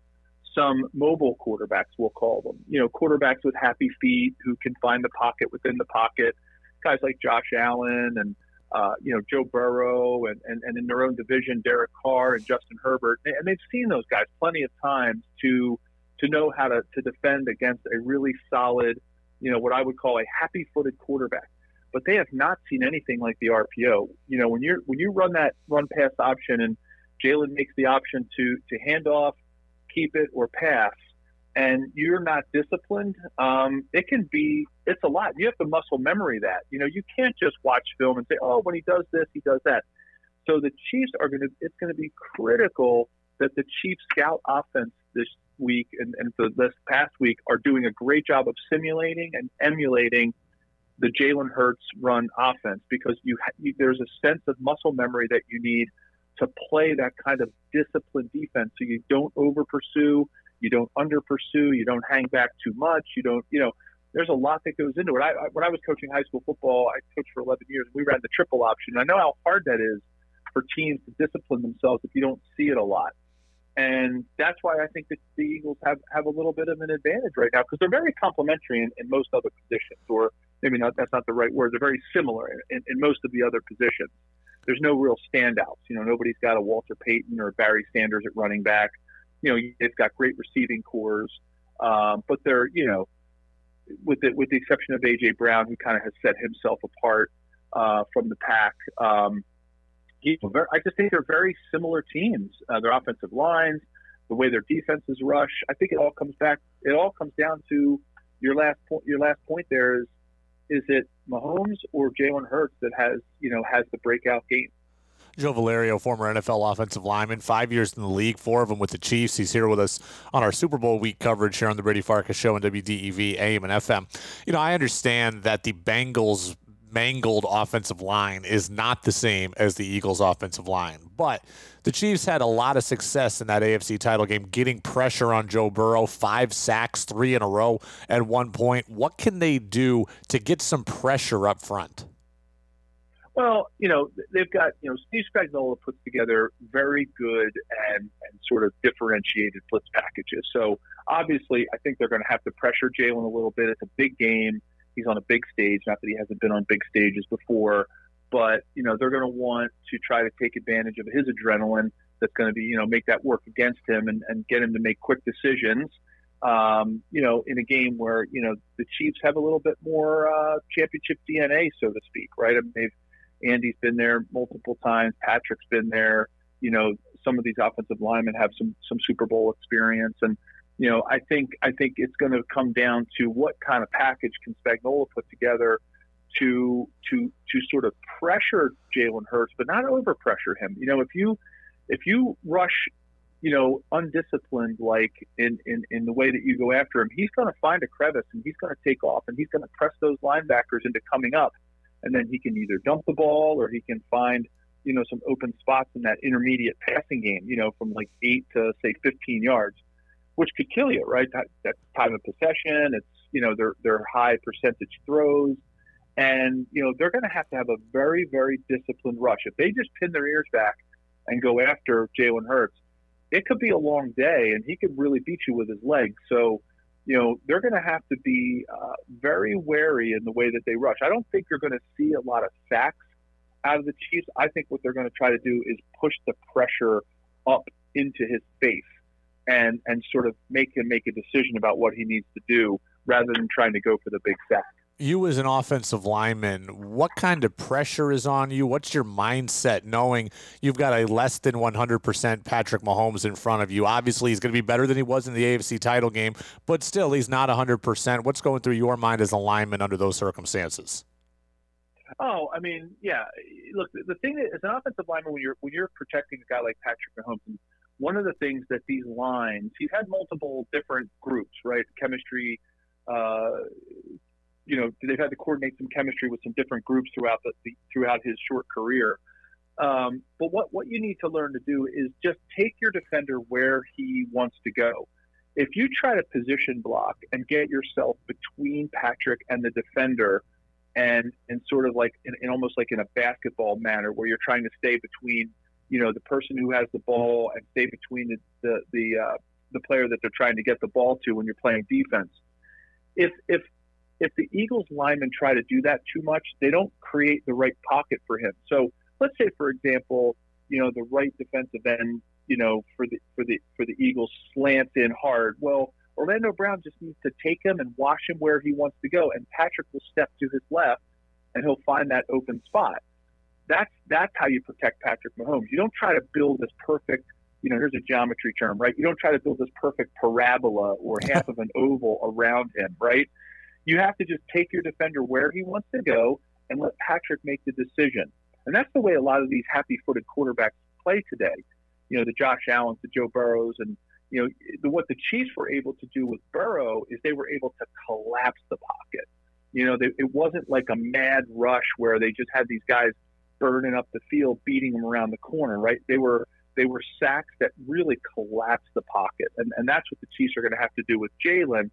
some mobile quarterbacks, we'll call them. You know, quarterbacks with happy feet who can find the pocket within the pocket. Guys like Josh Allen and uh, you know Joe Burrow and, and and in their own division, Derek Carr and Justin Herbert, and they've seen those guys plenty of times to to know how to to defend against a really solid you know, what I would call a happy-footed quarterback. But they have not seen anything like the RPO. You know, when you're when you run that run pass option and Jalen makes the option to to hand off, keep it, or pass, and you're not disciplined, um, it can be it's a lot. You have to muscle memory that. You know, you can't just watch film and say, oh, when he does this, he does that. So the Chiefs are going to. It's going to be critical that the Chiefs scout offense this week and, and for this past week are doing a great job of simulating and emulating the Jalen Hurts run offense because you, you there's a sense of muscle memory that you need to play that kind of disciplined defense. So you don't over pursue, you don't under pursue, you don't hang back too much, you don't you know. There's a lot that goes into it. I, I, when I was coaching high school football, I coached for 11 years. We ran the triple option. I know how hard that is for teams to discipline themselves if you don't see it a lot. And that's why I think that the Eagles have, have a little bit of an advantage right now because they're very complementary in, in most other positions, or maybe not, that's not the right word. They're very similar in, in, most of the other positions. There's no real standouts. You know, nobody's got a Walter Payton or Barry Sanders at running back. You know, they've got great receiving corps, um, but they're, you know, with the, with the exception of AJ Brown, who kind of has set himself apart uh, from the pack. Um, I just think they're very similar teams. Uh, their offensive lines, the way their defenses rush. I think it all comes back. It all comes down to your last point. Your last point there is is it Mahomes or Jalen Hurts that has you know has the breakout game? Joe Valerio, former NFL offensive lineman, five years in the league, four of them with the Chiefs. He's here with us on our Super Bowl week coverage here on the Brady Farkas Show on WDEV, AM, and FM. You know, I understand that the Bengals mangled offensive line is not the same as the Eagles' offensive line, but the Chiefs had a lot of success in that AFC title game, getting pressure on Joe Burrow, five sacks, three in a row at one point. What can they do to get some pressure up front? Well, you know, they've got, you know, Steve Spagnuolo puts together very good and, and sort of differentiated blitz packages. So obviously, I think they're going to have to pressure Jalen a little bit. It's a big game. He's on a big stage. Not that he hasn't been on big stages before, but you know they're going to want to try to take advantage of his adrenaline. That's going to be, you know, make that work against him and, and get him to make quick decisions. Um, you know, in a game where you know the Chiefs have a little bit more uh, championship DNA, so to speak, right? I mean, they've Andy's been there multiple times. Patrick's been there. You know, some of these offensive linemen have some some Super Bowl experience, and you know, I think I think it's going to come down to what kind of package can Spagnuolo put together to to to sort of pressure Jalen Hurts, but not over pressure him. You know, if you if you rush, you know, undisciplined like in in in the way that you go after him, he's going to find a crevice and he's going to take off and he's going to press those linebackers into coming up and then he can either dump the ball or he can find you know some open spots in that intermediate passing game you know from like 8 to say 15 yards which could kill you right? That, that's time of possession it's you know they're they're high percentage throws. And you know they're going to have to have a very very disciplined rush. If they just pin their ears back and go after Jalen Hurts it could be a long day and he could really beat you with his legs. So you know, they're going to have to be uh, very wary in the way that they rush. I don't think you're going to see a lot of sacks out of the Chiefs. I think what they're going to try to do is push the pressure up into his face and and sort of make him make a decision about what he needs to do rather than trying to go for the big sack you as an offensive lineman, what kind of pressure is on you? What's your mindset knowing you've got a less than 100% Patrick Mahomes in front of you? Obviously, he's going to be better than he was in the AFC title game, but still, he's not 100%. What's going through your mind as a lineman under those circumstances? Oh, I mean, yeah. Look, the thing is, as an offensive lineman, when you're when you're protecting a guy like Patrick Mahomes, one of the things that these lines, he's had multiple different groups, right? Chemistry, uh, you know they've had to coordinate some chemistry with some different groups throughout the, the throughout his short career. Um, but what what you need to learn to do is just take your defender where he wants to go. If you try to position block and get yourself between Patrick and the defender, and and sort of like in, in almost like in a basketball manner where you're trying to stay between you know the person who has the ball and stay between the the the, uh, the player that they're trying to get the ball to when you're playing defense. If if if the Eagles linemen try to do that too much, they don't create the right pocket for him. So let's say, for example, you know, the right defensive end, you know, for the for the for the Eagles slants in hard. Well, Orlando Brown just needs to take him and wash him where he wants to go, and Patrick will step to his left, and he'll find that open spot. That's that's how you protect Patrick Mahomes. You don't try to build this perfect you know, here's a geometry term, right? You don't try to build this perfect parabola or half of an oval around him, right? You have to just take your defender where he wants to go and let Patrick make the decision. And that's the way a lot of these happy-footed quarterbacks play today. You know, the Josh Allens, the Joe Burrows, and you know the, what the Chiefs were able to do with Burrow is they were able to collapse the pocket. You know, they, it wasn't like a mad rush where they just had these guys burning up the field, beating them around the corner. Right? They were they were sacks that really collapsed the pocket, and and that's what the Chiefs are going to have to do with Jalen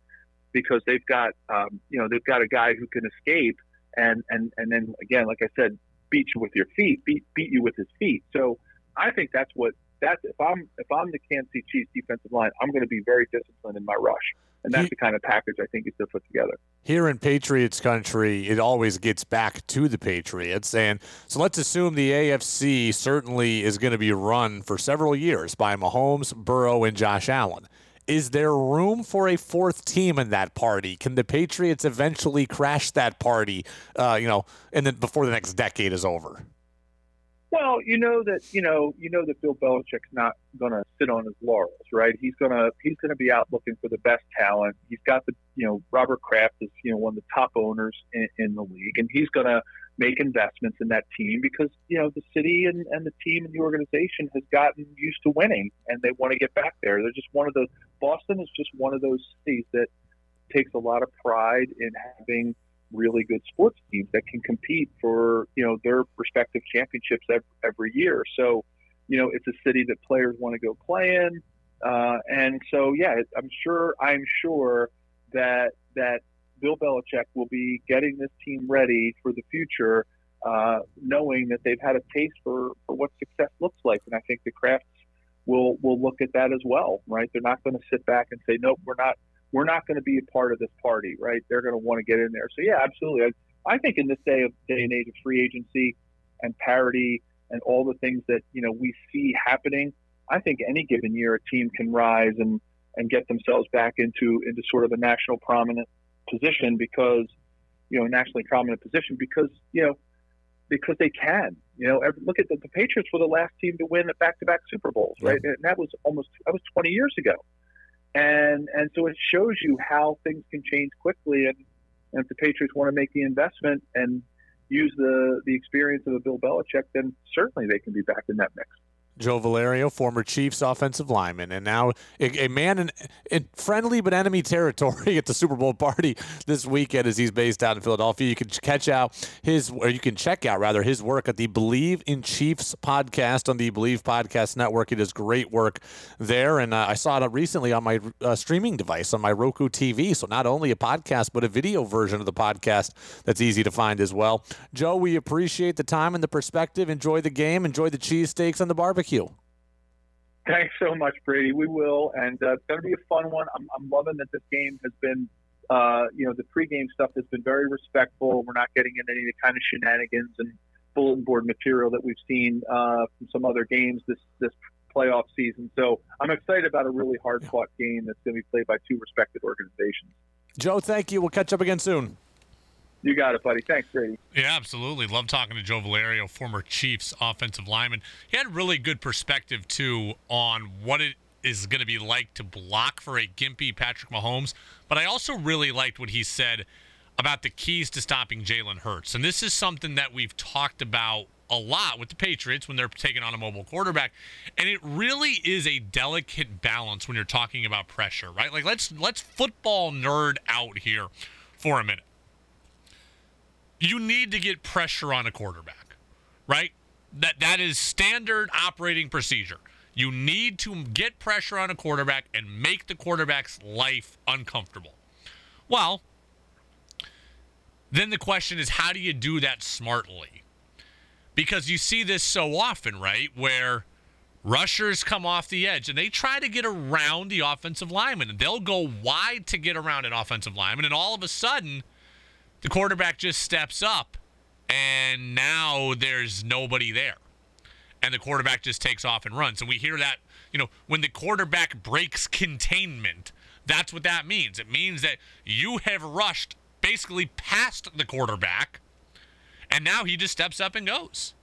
because they've got um, you know they've got a guy who can escape and and and then again, like I said, beat you with your feet, beat beat you with his feet. So I think that's what that's if I'm if I'm the Kansas City Chiefs defensive line, I'm going to be very disciplined in my rush. And that's he, the kind of package I think is to put together. Here in Patriots country, it always gets back to the Patriots. And so let's assume the AFC certainly is going to be run for several years by Mahomes, Burrow, and Josh Allen. Is there room for a fourth team in that party? Can the Patriots eventually crash that party? Uh, you know, and then before the next decade is over. Well, you know that you know you know that Bill Belichick's not going to sit on his laurels, right? He's gonna he's gonna be out looking for the best talent. He's got the you know Robert Kraft is you know one of the top owners in, in the league, and he's gonna make investments in that team because you know the city and, and the team and the organization has gotten used to winning, and they want to get back there. They're just one of those. Boston is just one of those cities that takes a lot of pride in having really good sports teams that can compete for you know their respective championships every, every year. So, you know, it's a city that players want to go play in, uh, and so yeah, I'm sure I'm sure that that Bill Belichick will be getting this team ready for the future, uh, knowing that they've had a taste for, for what success looks like, and I think the Krafts will will look at that as well, right? They're not going to sit back and say, nope, we're not we're not going to be a part of this party, right? They're going to want to get in there. So yeah, absolutely. I, I think in this day of day and age of free agency and parity and all the things that you know we see happening, I think any given year a team can rise and and get themselves back into into sort of a national prominent position because you know nationally prominent position because you know because they can. You know, every, look at the, the Patriots were the last team to win back-to-back Super Bowls, right? And that was almost that was 20 years ago and and so it shows you how things can change quickly. And, and if the Patriots want to make the investment and use the the experience of a Bill Belichick, then certainly they can be back in that mix. Joe Valerio, former Chiefs offensive lineman, and now a, a man in, in, friendly but enemy territory at the Super Bowl party this weekend as he's based out in Philadelphia. You can catch out his, or you can check out rather his work at the Believe in Chiefs podcast on the Believe Podcast Network. He does great work there, and uh, I saw it recently on my uh, streaming device on my Roku TV. So not only a podcast but a video version of the podcast that's easy to find as well. Joe, we appreciate the time and the perspective. Enjoy the game. Enjoy the cheesesteaks on the barbecue Thanks so much, Brady. We will, and uh, it's going to be a fun one. I'm, I'm loving that this game has been, uh, you know, the pregame stuff has been very respectful. We're not getting into any of the kind of shenanigans and bulletin board material that we've seen uh, from some other games this this playoff season. So I'm excited about a really hard fought game that's going to be played by two respected organizations. Joe, thank you. We'll catch up again soon. You got it, buddy. Thanks, Brady. Yeah, absolutely. Love talking to Joe Valerio, former Chiefs offensive lineman. He had really good perspective, too, on what it is going to be like to block for a gimpy Patrick Mahomes. But I also really liked what he said about the keys to stopping Jalen Hurts. And this is something that we've talked about a lot with the Patriots when they're taking on a mobile quarterback. And it really is a delicate balance when you're talking about pressure, right? Like let's let's football nerd out here for a minute you need to get pressure on a quarterback, right? That that is standard operating procedure. You need to get pressure on a quarterback and make the quarterback's life uncomfortable. Well, then the question is how do you do that smartly? Because you see this so often, right? Where rushers come off the edge and they try to get around the offensive lineman and they'll go wide to get around an offensive lineman and all of a sudden the quarterback just steps up and now there's nobody there. And the quarterback just takes off and runs. And we hear that, you know, when the quarterback breaks containment, that's what that means. It means that you have rushed basically past the quarterback and now he just steps up and goes.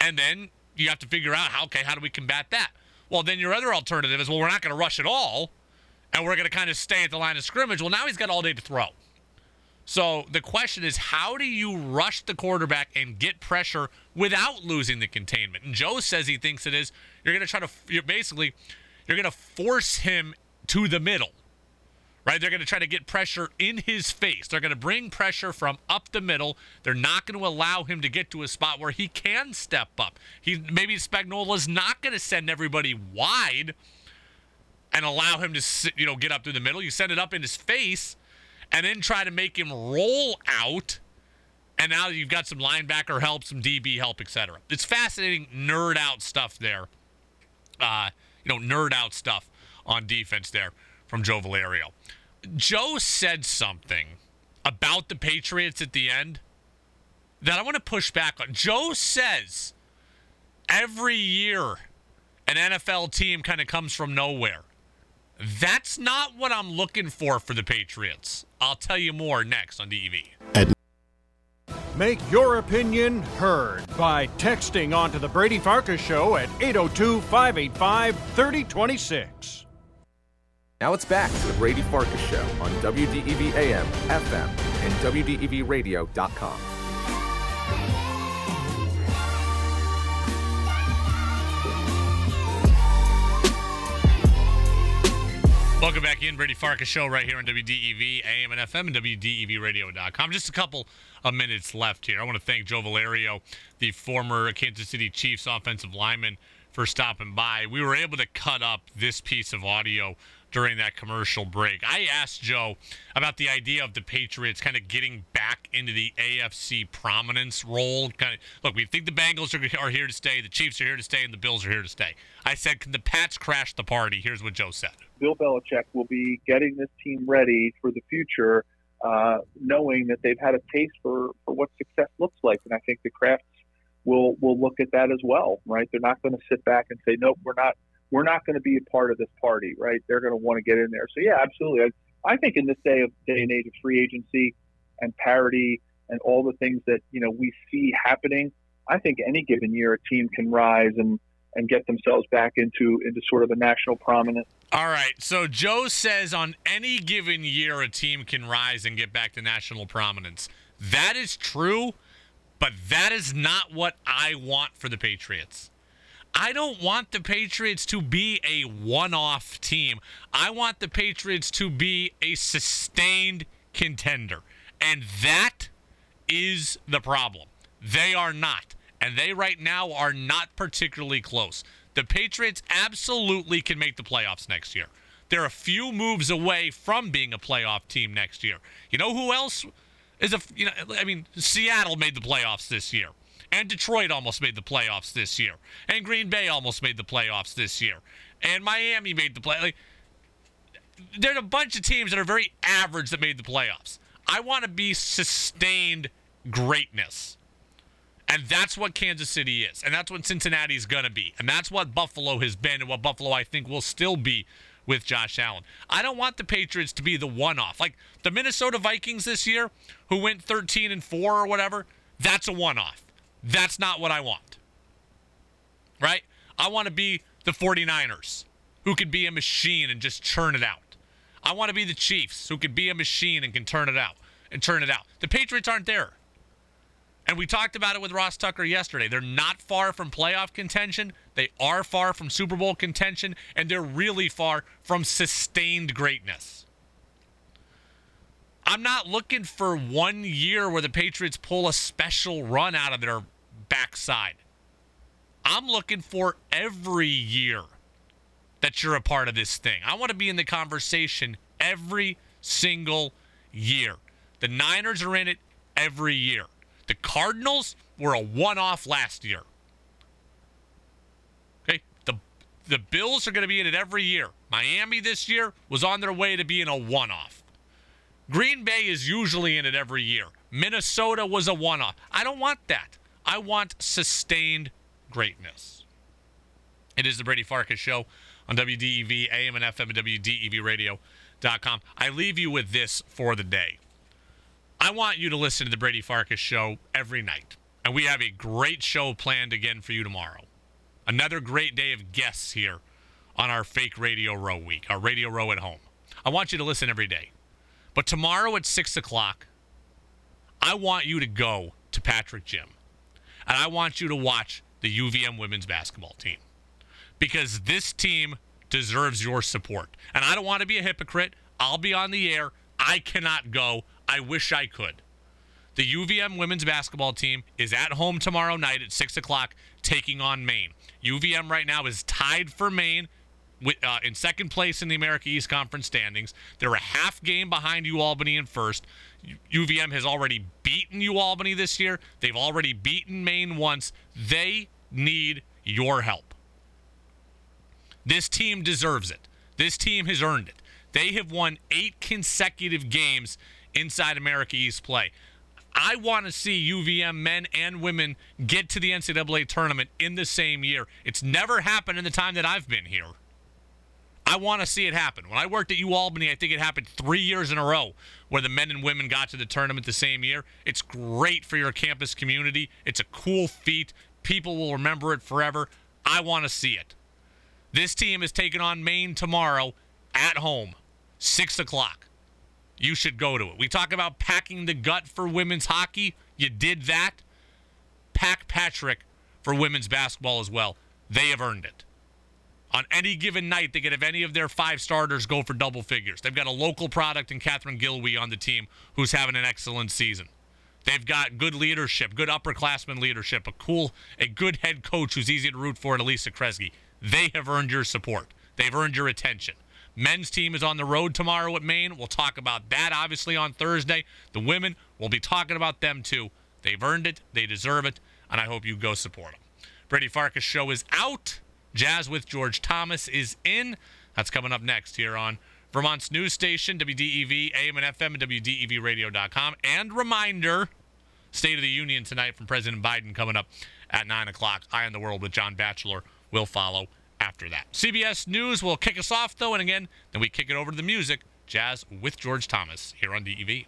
And then you have to figure out how okay, how do we combat that? Well, then your other alternative is well, we're not going to rush at all and we're going to kind of stay at the line of scrimmage. Well, now he's got all day to throw. So the question is, how do you rush the quarterback and get pressure without losing the containment? And Joe says he thinks it is you're going to try to, you're basically, you're going to force him to the middle, right? They're going to try to get pressure in his face. They're going to bring pressure from up the middle. They're not going to allow him to get to a spot where he can step up. He maybe Spagnuolo's not going to send everybody wide and allow him to, you know, get up through the middle. You send it up in his face and then try to make him roll out. And now you've got some linebacker help, some DB help, etc. It's fascinating nerd out stuff there. Uh, you know, nerd out stuff on defense there from Joe Valerio. Joe said something about the Patriots at the end that I want to push back on. Joe says every year an NFL team kind of comes from nowhere. That's not what I'm looking for for the Patriots. I'll tell you more next on DEV. Make your opinion heard by texting onto the Brady Farkas Show at 802 585 3026. Now it's back to the Brady Farkas Show on WDEV AM, FM, and WDEVradio.com. Welcome back in, Brady Farkas Show right here on WDEV, AM and FM, and WDEVradio.com. Just a couple of minutes left here. I want to thank Joe Valerio, the former Kansas City Chiefs offensive lineman, for stopping by. We were able to cut up this piece of audio during that commercial break. I asked Joe about the idea of the Patriots kind of getting back into the AFC prominence role. Kind of look, we think the Bengals are, are here to stay, the Chiefs are here to stay, and the Bills are here to stay. I said, can the Pats crash the party? Here's what Joe said. Bill Belichick will be getting this team ready for the future, uh, knowing that they've had a taste for, for what success looks like. And I think the Krafts will will look at that as well, right? They're not going to sit back and say, nope, we're not we're not going to be a part of this party, right? They're going to want to get in there. So yeah, absolutely. I, I think in this day of day and age of free agency and parity and all the things that you know we see happening, I think any given year a team can rise and and get themselves back into into sort of a national prominence. All right. So Joe says on any given year a team can rise and get back to national prominence. That is true, but that is not what I want for the Patriots. I don't want the Patriots to be a one off team. I want the Patriots to be a sustained contender. And that is the problem. They are not. And they right now are not particularly close. The Patriots absolutely can make the playoffs next year. They're a few moves away from being a playoff team next year. You know who else is a you know I mean Seattle made the playoffs this year. And Detroit almost made the playoffs this year. And Green Bay almost made the playoffs this year. And Miami made the play. Like, there's a bunch of teams that are very average that made the playoffs. I want to be sustained greatness. And that's what Kansas City is. And that's what Cincinnati's going to be. And that's what Buffalo has been and what Buffalo I think will still be with Josh Allen. I don't want the Patriots to be the one off. Like the Minnesota Vikings this year who went 13 and 4 or whatever, that's a one off. That's not what I want. Right? I want to be the 49ers who could be a machine and just churn it out. I want to be the Chiefs who could be a machine and can turn it out and turn it out. The Patriots aren't there. And we talked about it with Ross Tucker yesterday. They're not far from playoff contention. They are far from Super Bowl contention, and they're really far from sustained greatness. I'm not looking for one year where the Patriots pull a special run out of their backside. I'm looking for every year that you're a part of this thing. I want to be in the conversation every single year. The Niners are in it every year. The Cardinals were a one off last year. Okay. The the Bills are going to be in it every year. Miami this year was on their way to being a one off. Green Bay is usually in it every year. Minnesota was a one off. I don't want that. I want sustained greatness. It is the Brady Farkas Show on WDEV, AM and FM, and WDEVradio.com. I leave you with this for the day. I want you to listen to the Brady Farkas show every night. And we have a great show planned again for you tomorrow. Another great day of guests here on our fake Radio Row week, our Radio Row at home. I want you to listen every day. But tomorrow at 6 o'clock, I want you to go to Patrick Gym. And I want you to watch the UVM women's basketball team. Because this team deserves your support. And I don't want to be a hypocrite. I'll be on the air. I cannot go. I wish I could. The UVM women's basketball team is at home tomorrow night at 6 o'clock taking on Maine. UVM right now is tied for Maine uh, in second place in the America East Conference standings. They're a half game behind U Albany in first. UVM has already beaten U Albany this year. They've already beaten Maine once. They need your help. This team deserves it. This team has earned it. They have won eight consecutive games inside America East play. I want to see UVM men and women get to the NCAA tournament in the same year. It's never happened in the time that I've been here. I want to see it happen. When I worked at UAlbany, I think it happened three years in a row where the men and women got to the tournament the same year. It's great for your campus community. It's a cool feat. People will remember it forever. I want to see it. This team is taking on Maine tomorrow at home, 6 o'clock. You should go to it. We talk about packing the gut for women's hockey. You did that. Pack Patrick for women's basketball as well. They have earned it. On any given night, they could have any of their five starters go for double figures. They've got a local product in Catherine Gilwee on the team who's having an excellent season. They've got good leadership, good upperclassmen leadership, a cool, a good head coach who's easy to root for, and Alisa Kresge. They have earned your support. They've earned your attention. Men's team is on the road tomorrow at Maine. We'll talk about that obviously on Thursday. The women, we'll be talking about them too. They've earned it, they deserve it, and I hope you go support them. Brady Farkas show is out. Jazz with George Thomas is in. That's coming up next here on Vermont's news station, WDEV, AM and FM, and WDEVradio.com. And reminder, State of the Union tonight from President Biden coming up at 9 o'clock. Eye on the World with John Batchelor will follow after that. CBS News will kick us off, though, and again, then we kick it over to the music. Jazz with George Thomas here on DEV.